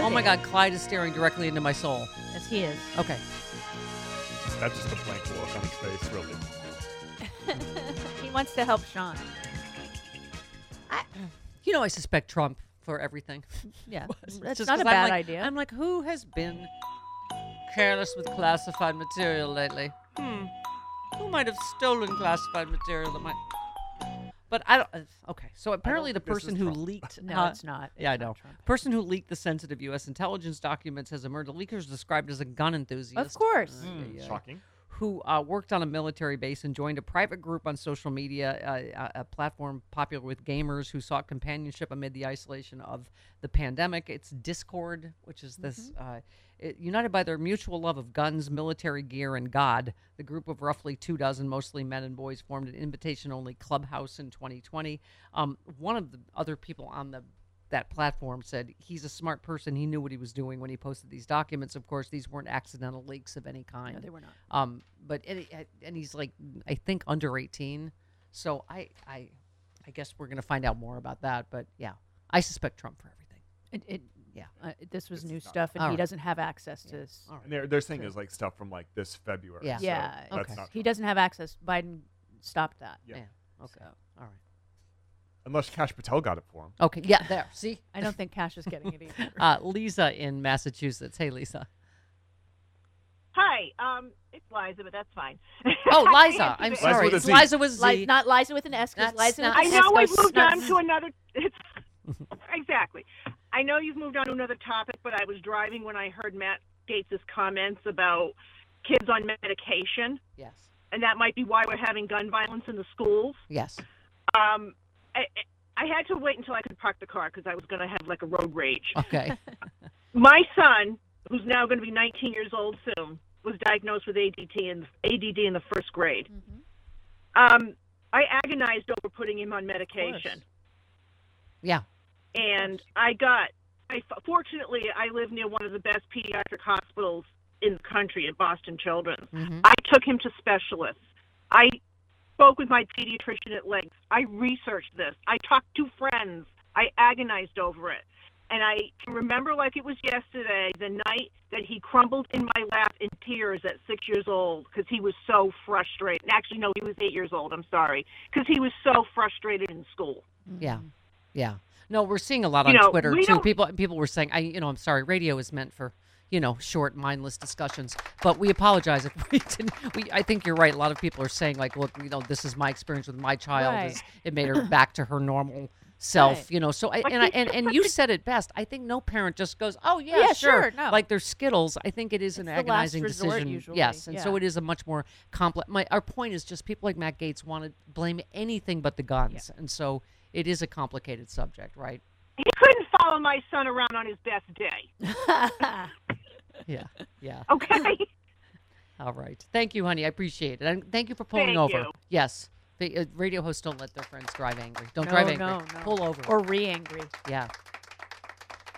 Oh my God, Clyde is staring directly into my soul. Yes, he is. Okay. That's just a blank look on his face, really. he wants to help Sean. You know, I suspect Trump for everything. Yeah, that's just not 'cause a I'm bad like- idea. I'm like, who has been careless with classified material lately? Hmm. Who might have stolen classified material that might. But I don't. uh, Okay, so apparently the think this person is who Trump. leaked. No, huh? it's not. Yeah, I not know. Trump. Person who leaked the sensitive U.S. intelligence documents has emerged. The leaker is described as a gun enthusiast. Of course. Ay, ay, ay. Shocking. Who uh, worked on a military base and joined a private group on social media, uh, a, platform popular with gamers who sought companionship amid the isolation of the pandemic. It's Discord, which is this. Uh, it, united by their mutual love of guns, military gear, and God, the group of roughly two dozen, mostly men and boys, formed an invitation-only clubhouse in 2020. Um, one of the other people on the that platform said he's a smart person. He knew what he was doing when he posted these documents. Of course, these weren't accidental leaks of any kind. No, they were not. Um, but and, and he's like, I think under 18. So I, I, I guess we're gonna find out more about that. But yeah, I suspect Trump for everything. It, it, yeah. Uh, this was new stuff, and All he right. doesn't have access to this. And they're, they're saying is like stuff from like this February. Yeah. so Yeah, That's not he doesn't have access. Biden stopped that. Yeah. Okay. All right. Unless Kash Patel got it for him. Okay. Yeah. There. See. I don't think Kash is getting it either. uh, Lisa in Massachusetts. Hey, Lisa. Hi, um, it's Liza, but that's fine. Oh, I Liza. I'm do it. sorry. It's Liza with Z. Li- not Liza with an S, because That's Liza not- with I an S know we've goes moved on to another. It's, exactly. I know you've moved on to another topic, but I was driving when I heard Matt Gaetz' comments about kids on medication, Yes. and that might be why we're having gun violence in the schools. Yes. Um, I, I had to wait until I could park the car because I was going to have like a road rage. Okay. My son, who's now going to be 19 years old soon, was diagnosed with ADD in ADD in the first grade. Um, I agonized over putting him on medication, Yeah. and I got. I fortunately I live near one of the best pediatric hospitals in the country at Boston Children's. Mm-hmm. I took him to specialists. I spoke with my pediatrician at length. I researched this. I talked to friends. I agonized over it. And I can remember like it was yesterday, the night that he crumbled in my lap in tears at six years old because he was so frustrated. Actually, no, he was eight years old. I'm sorry. Because he was so frustrated in school. Yeah. Yeah. No, we're seeing a lot You on know, Twitter too. People people were saying, I you know, I'm sorry, radio is meant for, you know, short, mindless discussions. But we apologize if we didn't we I think you're right. A lot of people are saying like, look, you know, this is my experience with my child. Right. Is it made her back to her normal self, Right. you know. So I and I and, and you said it best. I think no parent just goes, Oh yeah, Yeah, sure. sure, no. Like they're Skittles. I think it is an It's the last agonizing decision. usually, Yes. And so it is a much more complex my our point is just people like Matt Gaetz want to blame anything but the guns. And so it is a complicated subject, right? He couldn't follow my son around on his best day. Yeah. Yeah. Okay. All right. Thank you, honey. I appreciate it. And thank you for pulling Thank over. you. Yes. The, uh, radio hosts don't let their friends drive angry. Don't drive angry. no, no. Pull over. Or re-angry. yeah.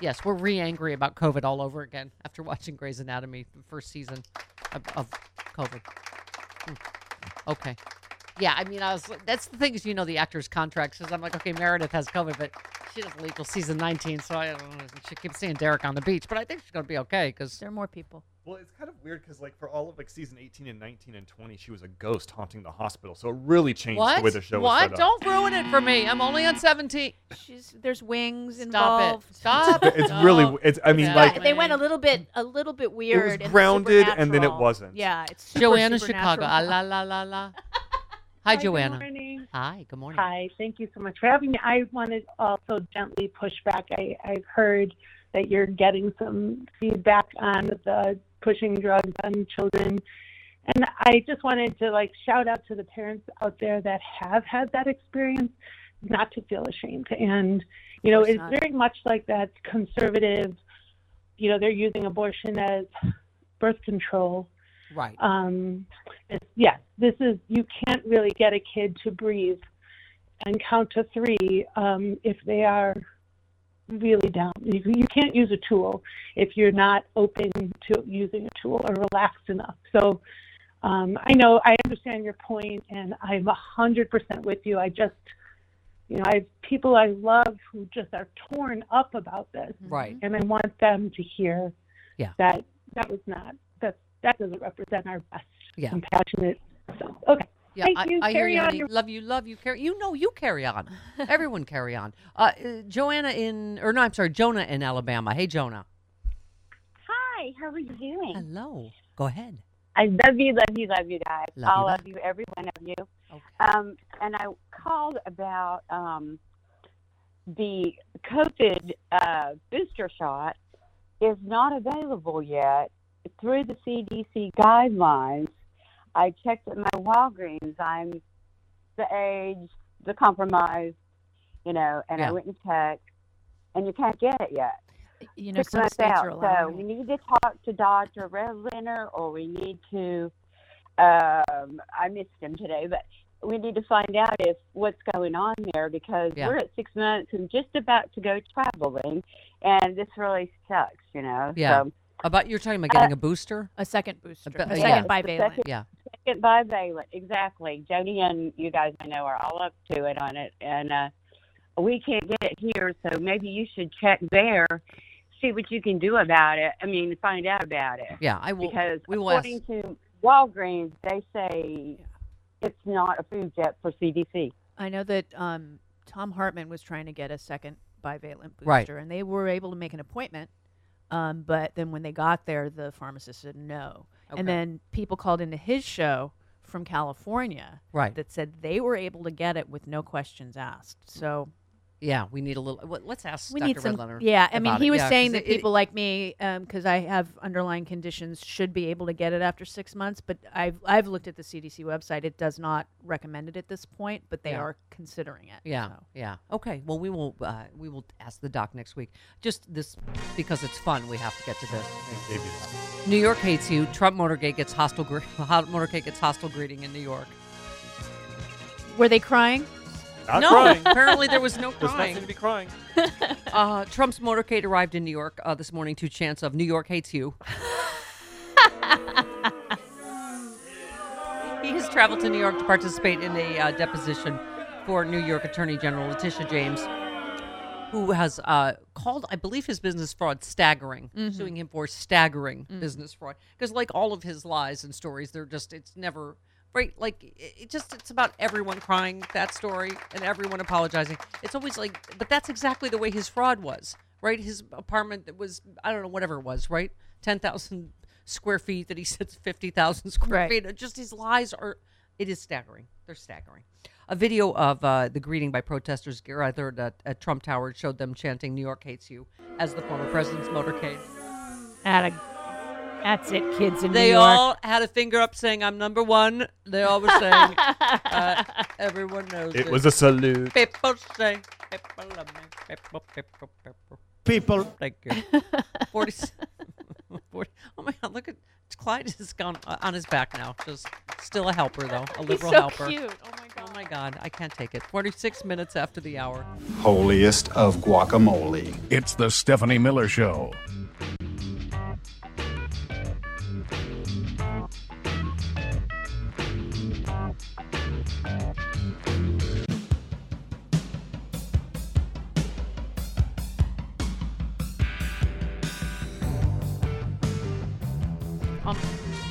Yes, we're re-angry about COVID all over again after watching Grey's Anatomy, the first season of, of COVID. Hmm. Okay. Yeah, I mean, I was. That's the thing is, you know, the actor's contract says I'm like, okay, Meredith has COVID, but she doesn't leave till season 19, so I don't know. She keeps seeing Derek on the beach, but I think she's gonna be okay because there are more people. Well, it's kind of weird because like for all of like season 18 and 19 and 20, she was a ghost haunting the hospital. So it really changed What? the way the show was what? set up. Don't ruin it for me. I'm only on 17. She's there's wings Stop involved. it. Stop. It's really- it's- I mean, Yeah, like- they went a little bit a little bit weird. and it was grounded and then it supernatural. wasn't. Yeah, it's super Joanna Chicago. supernatural. Ah, la la la la. Hi, Hi, Joanna. Good morning. Hi. Good morning. Hi. Thank you so much for having me. I wanted also gently push back. I, I've heard that you're getting some feedback on the pushing drugs on children. And I just wanted to like shout out to the parents out there that have had that experience not to feel ashamed. And, you know, it's not. very much like that conservative, you know, they're using abortion as birth control. Right. Um, it's, yes, this is, you can't really get a kid to breathe and count to three um, if they are really down. You, you can't use a tool if you're not open to using a tool or relaxed enough. So um, I know, I understand your point, and I'm a hundred percent with you. I just, you know, I have people I love who just are torn up about this, Right. And I want them to hear Yeah. that that was not that that doesn't represent our best Yeah. compassionate. So okay. Yeah, Thank I, you. I hear Carry you, on honey. your- Love you, love you. Carry. You know, you carry on. Everyone carry on. Uh, uh, Joanna in, or no, I'm sorry, Jonah in Alabama. Hey, Jonah. Hi, how are you doing? Hello. Go ahead. I love you, love you, love you guys. Love you All back. of you, every one of you. Um, and I called about um, the COVID uh, booster shot is not available yet through the CDC guidelines. I checked at my Walgreens. I'm the age, the compromise, you know, and Yeah. I went and checked, and you can't get it yet. You know, Six some states out. are So we need to talk to Dr. Redlener, or we need to. Um, I missed him today, but we need to find out if what's going on there because Yeah. we're at six months and just about to go traveling, and this really sucks, you know. Yeah. So, About you're talking about Uh, getting a booster. A second booster. A, A second the bivalent. second- Yeah. Second bivalent, exactly. Jody and you guys I know are all up to it on it, and uh, we can't get it here, so maybe you should check there, see what you can do about it. I mean, find out about it. Yeah, I will. Because we will according to Walgreens, they say it's not approved yet for CDC. I know that um, Thom Hartmann was trying to get a second bivalent booster, Right. and they were able to make an appointment. Um, but then when they got there, the pharmacist said no. Okay. And then people called into his show from California, Right. that said they were able to get it with no questions asked. So Yeah, we need a little. well, Let's ask we Dr. need some. Redlener. Yeah, I mean, he it. was Yeah, saying that it- it- people like me, because I have underlying conditions, should be able to get it after six months. But I've I've looked at the CDC website; it does not recommend it at this point, but they Yeah. are considering it. Yeah, so. yeah. Okay. Well, we will. Uh, we will ask the doc next week. Just this because it's fun. We have to get to this. New York hates you. Trump motorcade gets hostile. Gre- motorcade gets hostile greeting in New York. Were they crying? Not no, crying. apparently there was no crying. There's crying. nothing to be crying. uh, Trump's motorcade arrived in New York uh, this morning to chants of "New York hates you." he has traveled to New York to participate in a uh, deposition for New York Attorney General Letitia James, who has uh, called, I believe, his business fraud staggering, Mhm. suing him for staggering Mm. business fraud. Because, like all of his lies and stories, they're just, it's never. Right, like it it just it's about everyone crying that story and everyone apologizing. It's always like, but that's exactly the way his fraud was, right? His apartment that was I don't know whatever it was, right? Ten thousand square feet that he said fifty thousand square Right. feet. Just his lies are, it is staggering. They're staggering. A video of uh, the greeting by protesters gathered at, at Trump Tower showed them chanting "New York hates you" as the former president's motorcade. At a, that's it, kids in They New York. all had a finger up saying, I'm number one. They all were saying, uh, everyone knows It was a salute. People say, people love me. People, people, people. People. Thank you. 40, 40 Oh my God, look at Clyde has gone uh, on his back now. Just still a helper, though. A He's liberal so helper. cute. Oh my God. Oh my God, I can't take it. 46 minutes after the hour. Holiest of guacamole. It's the Stephanie Miller Show. Um,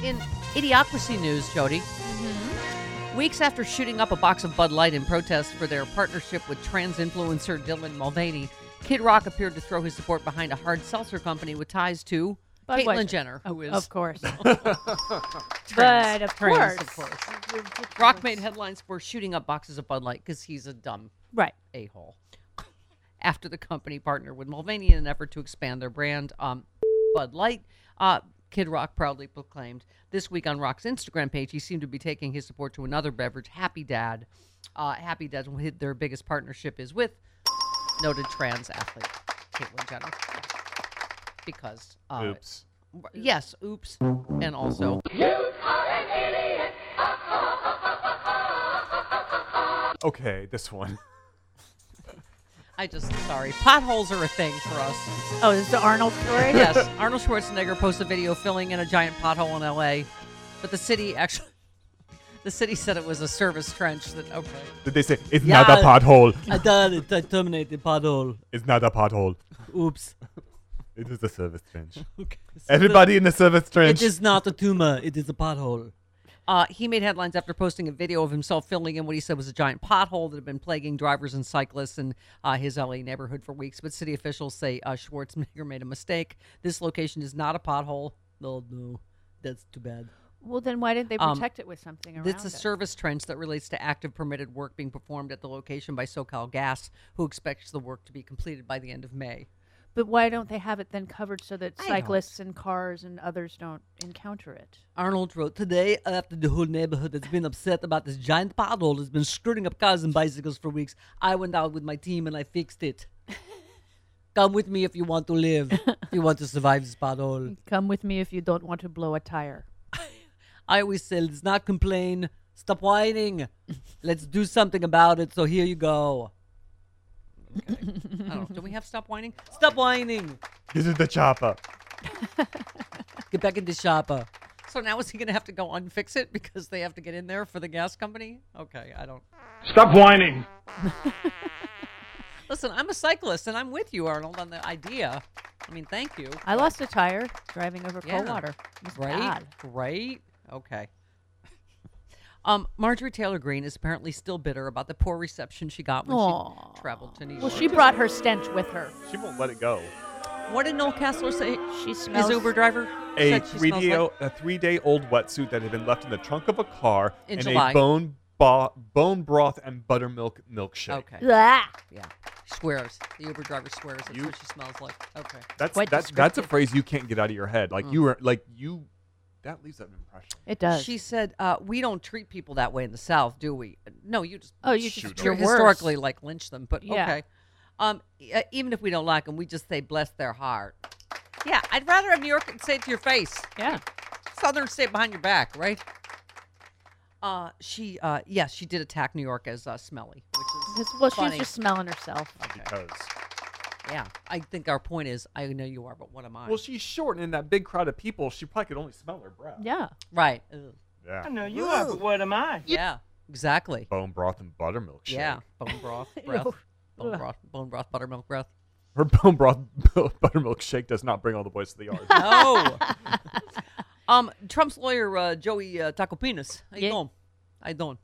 in idiocracy news, Jody. Mm-hmm. Weeks after shooting up a box of Bud Light in protest for their partnership with trans influencer Dylan Mulvaney, Kid Rock appeared to throw his support behind a hard seltzer company with ties to Caitlyn Budweiser. Jenner, Of- who is of course. But of course. of course. Rock made headlines for shooting up boxes of Bud Light because he's a dumb Right. a hole. After the company partnered with Mulvaney in an effort to expand their brand, um, Bud Light, uh, Kid Rock proudly proclaimed this week on Rock's Instagram page he seemed to be taking his support to another beverage, Happy Dad. Uh, Happy Dad, their biggest partnership is with noted trans athlete Caitlyn Jenner. Because, uh, Oops. yes, oops, and also Okay, this one. I just sorry. Potholes are a thing for us. Oh, this is the Arnold story? yes, Arnold Schwarzenegger posted a video filling in a giant pothole in L.A., but the city actually, the city said it was a service trench. That okay. Did they say it's not a pothole? I done it. I terminated pothole. It's not a pothole. Oops. It is a service trench. Okay. Everybody in the service trench. It is not a tumor. It is a pothole. Uh, he made headlines after posting a video of himself filling in what he said was a giant pothole that had been plaguing drivers and cyclists in uh, his LA neighborhood for weeks. But city officials say uh, Schwarzenegger made a mistake. This location is not a pothole. No, no, that's too bad. Well, then why didn't they Um, protect it with something around It's a it? service trench that relates to active permitted work being performed at the location by SoCal Gas, who expects the work to be completed by the end of May. But why don't they have it then covered so that I don't- cyclists and cars and others don't encounter it? Arnold wrote, Today, after the whole neighborhood has been upset about this giant pothole that's been skirting up cars and bicycles for weeks, I went out with my team and I fixed it. Come with me if you want to live, if you want to survive this pothole. Come with me if you don't want to blow a tire. I always say, let's not complain. Stop whining. Let's do something about it. So here you go. Okay. I don't know. Do we have stop whining? Stop whining. This is the chopper. Get back in the shopper. So now is he going to have to go unfix it because they have to get in there for the gas company? Okay, I don't. Stop whining. Listen, I'm a cyclist and I'm with you, Arnold, on the idea. I mean, thank you. I lost a tire driving over cold water. It was Right? bad. Right? Okay. Um, Marjorie Taylor Greene is apparently still bitter about the poor reception she got when Aw. she traveled to New York. Well, she brought her stench with her. She won't let it go. What did Noel Casler say? She smells. His smells. Uber driver A three, day, like? a three day old wetsuit that had been left in the trunk of a car In and July. a bone bo- bone broth and buttermilk milkshake. Okay. Blah. Yeah. Swears. The Uber driver swears that's what she smells like. Okay. That's Quite that's that's a phrase you can't get out of your head. Like Mm. you were like you that leaves an impression. It does. She said, uh, "We don't treat people that way in the South, do we? No, you just Oh, you just Shoot you're them. historically like lynch them, but Yeah. okay. Um, e- uh, even if we don't like them, we just say bless their heart. Yeah, I'd rather have New York say it to your face. Yeah. Southern say it behind your back, right? Uh, she, uh, yes, she did attack New York as uh, smelly, which is It's- well, funny. she's just smelling herself. Because yeah. I think our point is, I know you are, but what am I? well, she's short, and in that big crowd of people, she probably could only smell her breath. Yeah. right. Ugh. Yeah. I know you are, but what am I? Yeah. Exactly. Bone broth and buttermilk shake. Yeah. Bone broth, breath. Ew. Bone broth, bone broth, buttermilk breath. Her bone broth buttermilk shake does not bring all the boys to the yard. No. um, Trump's lawyer, uh, Joey uh, Tacopinas. How you Yeah. doing? How you doing?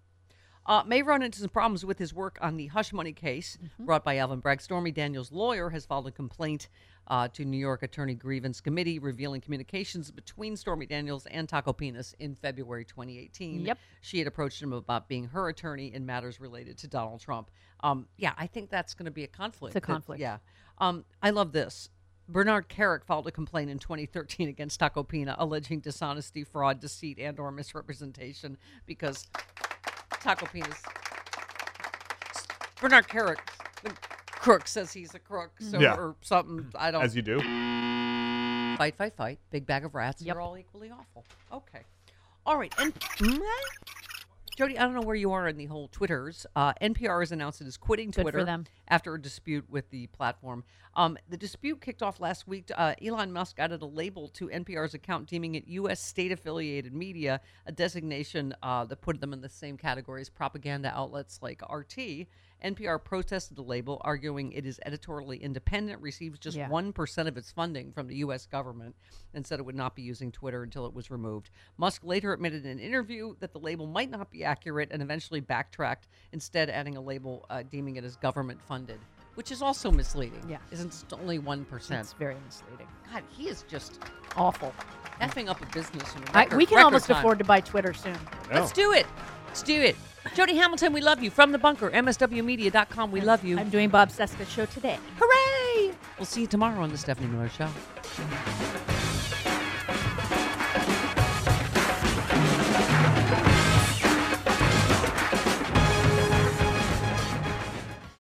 Uh, may run into some problems with his work on the hush money case brought by Alvin Bragg. Stormy Daniels' lawyer has filed a complaint uh, to New York Attorney Grievance Committee revealing communications between Stormy Daniels and Taco Penis in February 2018. Yep. She had approached him about being her attorney in matters related to Donald Trump. Um, yeah, I think that's going to be a conflict. It's a conflict. yeah. Um, I love this. Bernard Kerik filed a complaint in 2013 against Tacopina, alleging dishonesty, fraud, deceit, and/or misrepresentation because Taco penis. Bernard Kerik, the crook, says he's a crook, so Yeah. or something. I don't. As you do. Fight, fight, fight. Big bag of rats. Yep. They're all equally awful. Okay. All right. And Jody, I don't know where you are in the whole Twitters. Uh, NPR has announced it is quitting Good Twitter after a dispute with the platform. Um, the dispute kicked off last week. Uh, Elon Musk added a label to NPR's account, deeming it U.S. state-affiliated media, a designation uh, that put them in the same category as propaganda outlets like RT. NPR protested the label, arguing it is editorially independent, receives just Yeah. 1% of its funding from the U.S. government, and said it would not be using Twitter until it was removed. Musk later admitted in an interview that the label might not be accurate and eventually backtracked, instead, adding a label uh, deeming it as government funded. Which is also misleading. Yeah. Isn't it only 1%? It's very misleading. God, he is just Awful. effing up a business. In a I, record- we can almost time. afford to buy Twitter soon. Let's do it. Let's do it. Jody Hamilton, we love you. From the bunker, MSWmedia.com, we love you. I'm doing Bob Cesca's show today. Hooray! We'll see you tomorrow on The Stephanie Miller Show.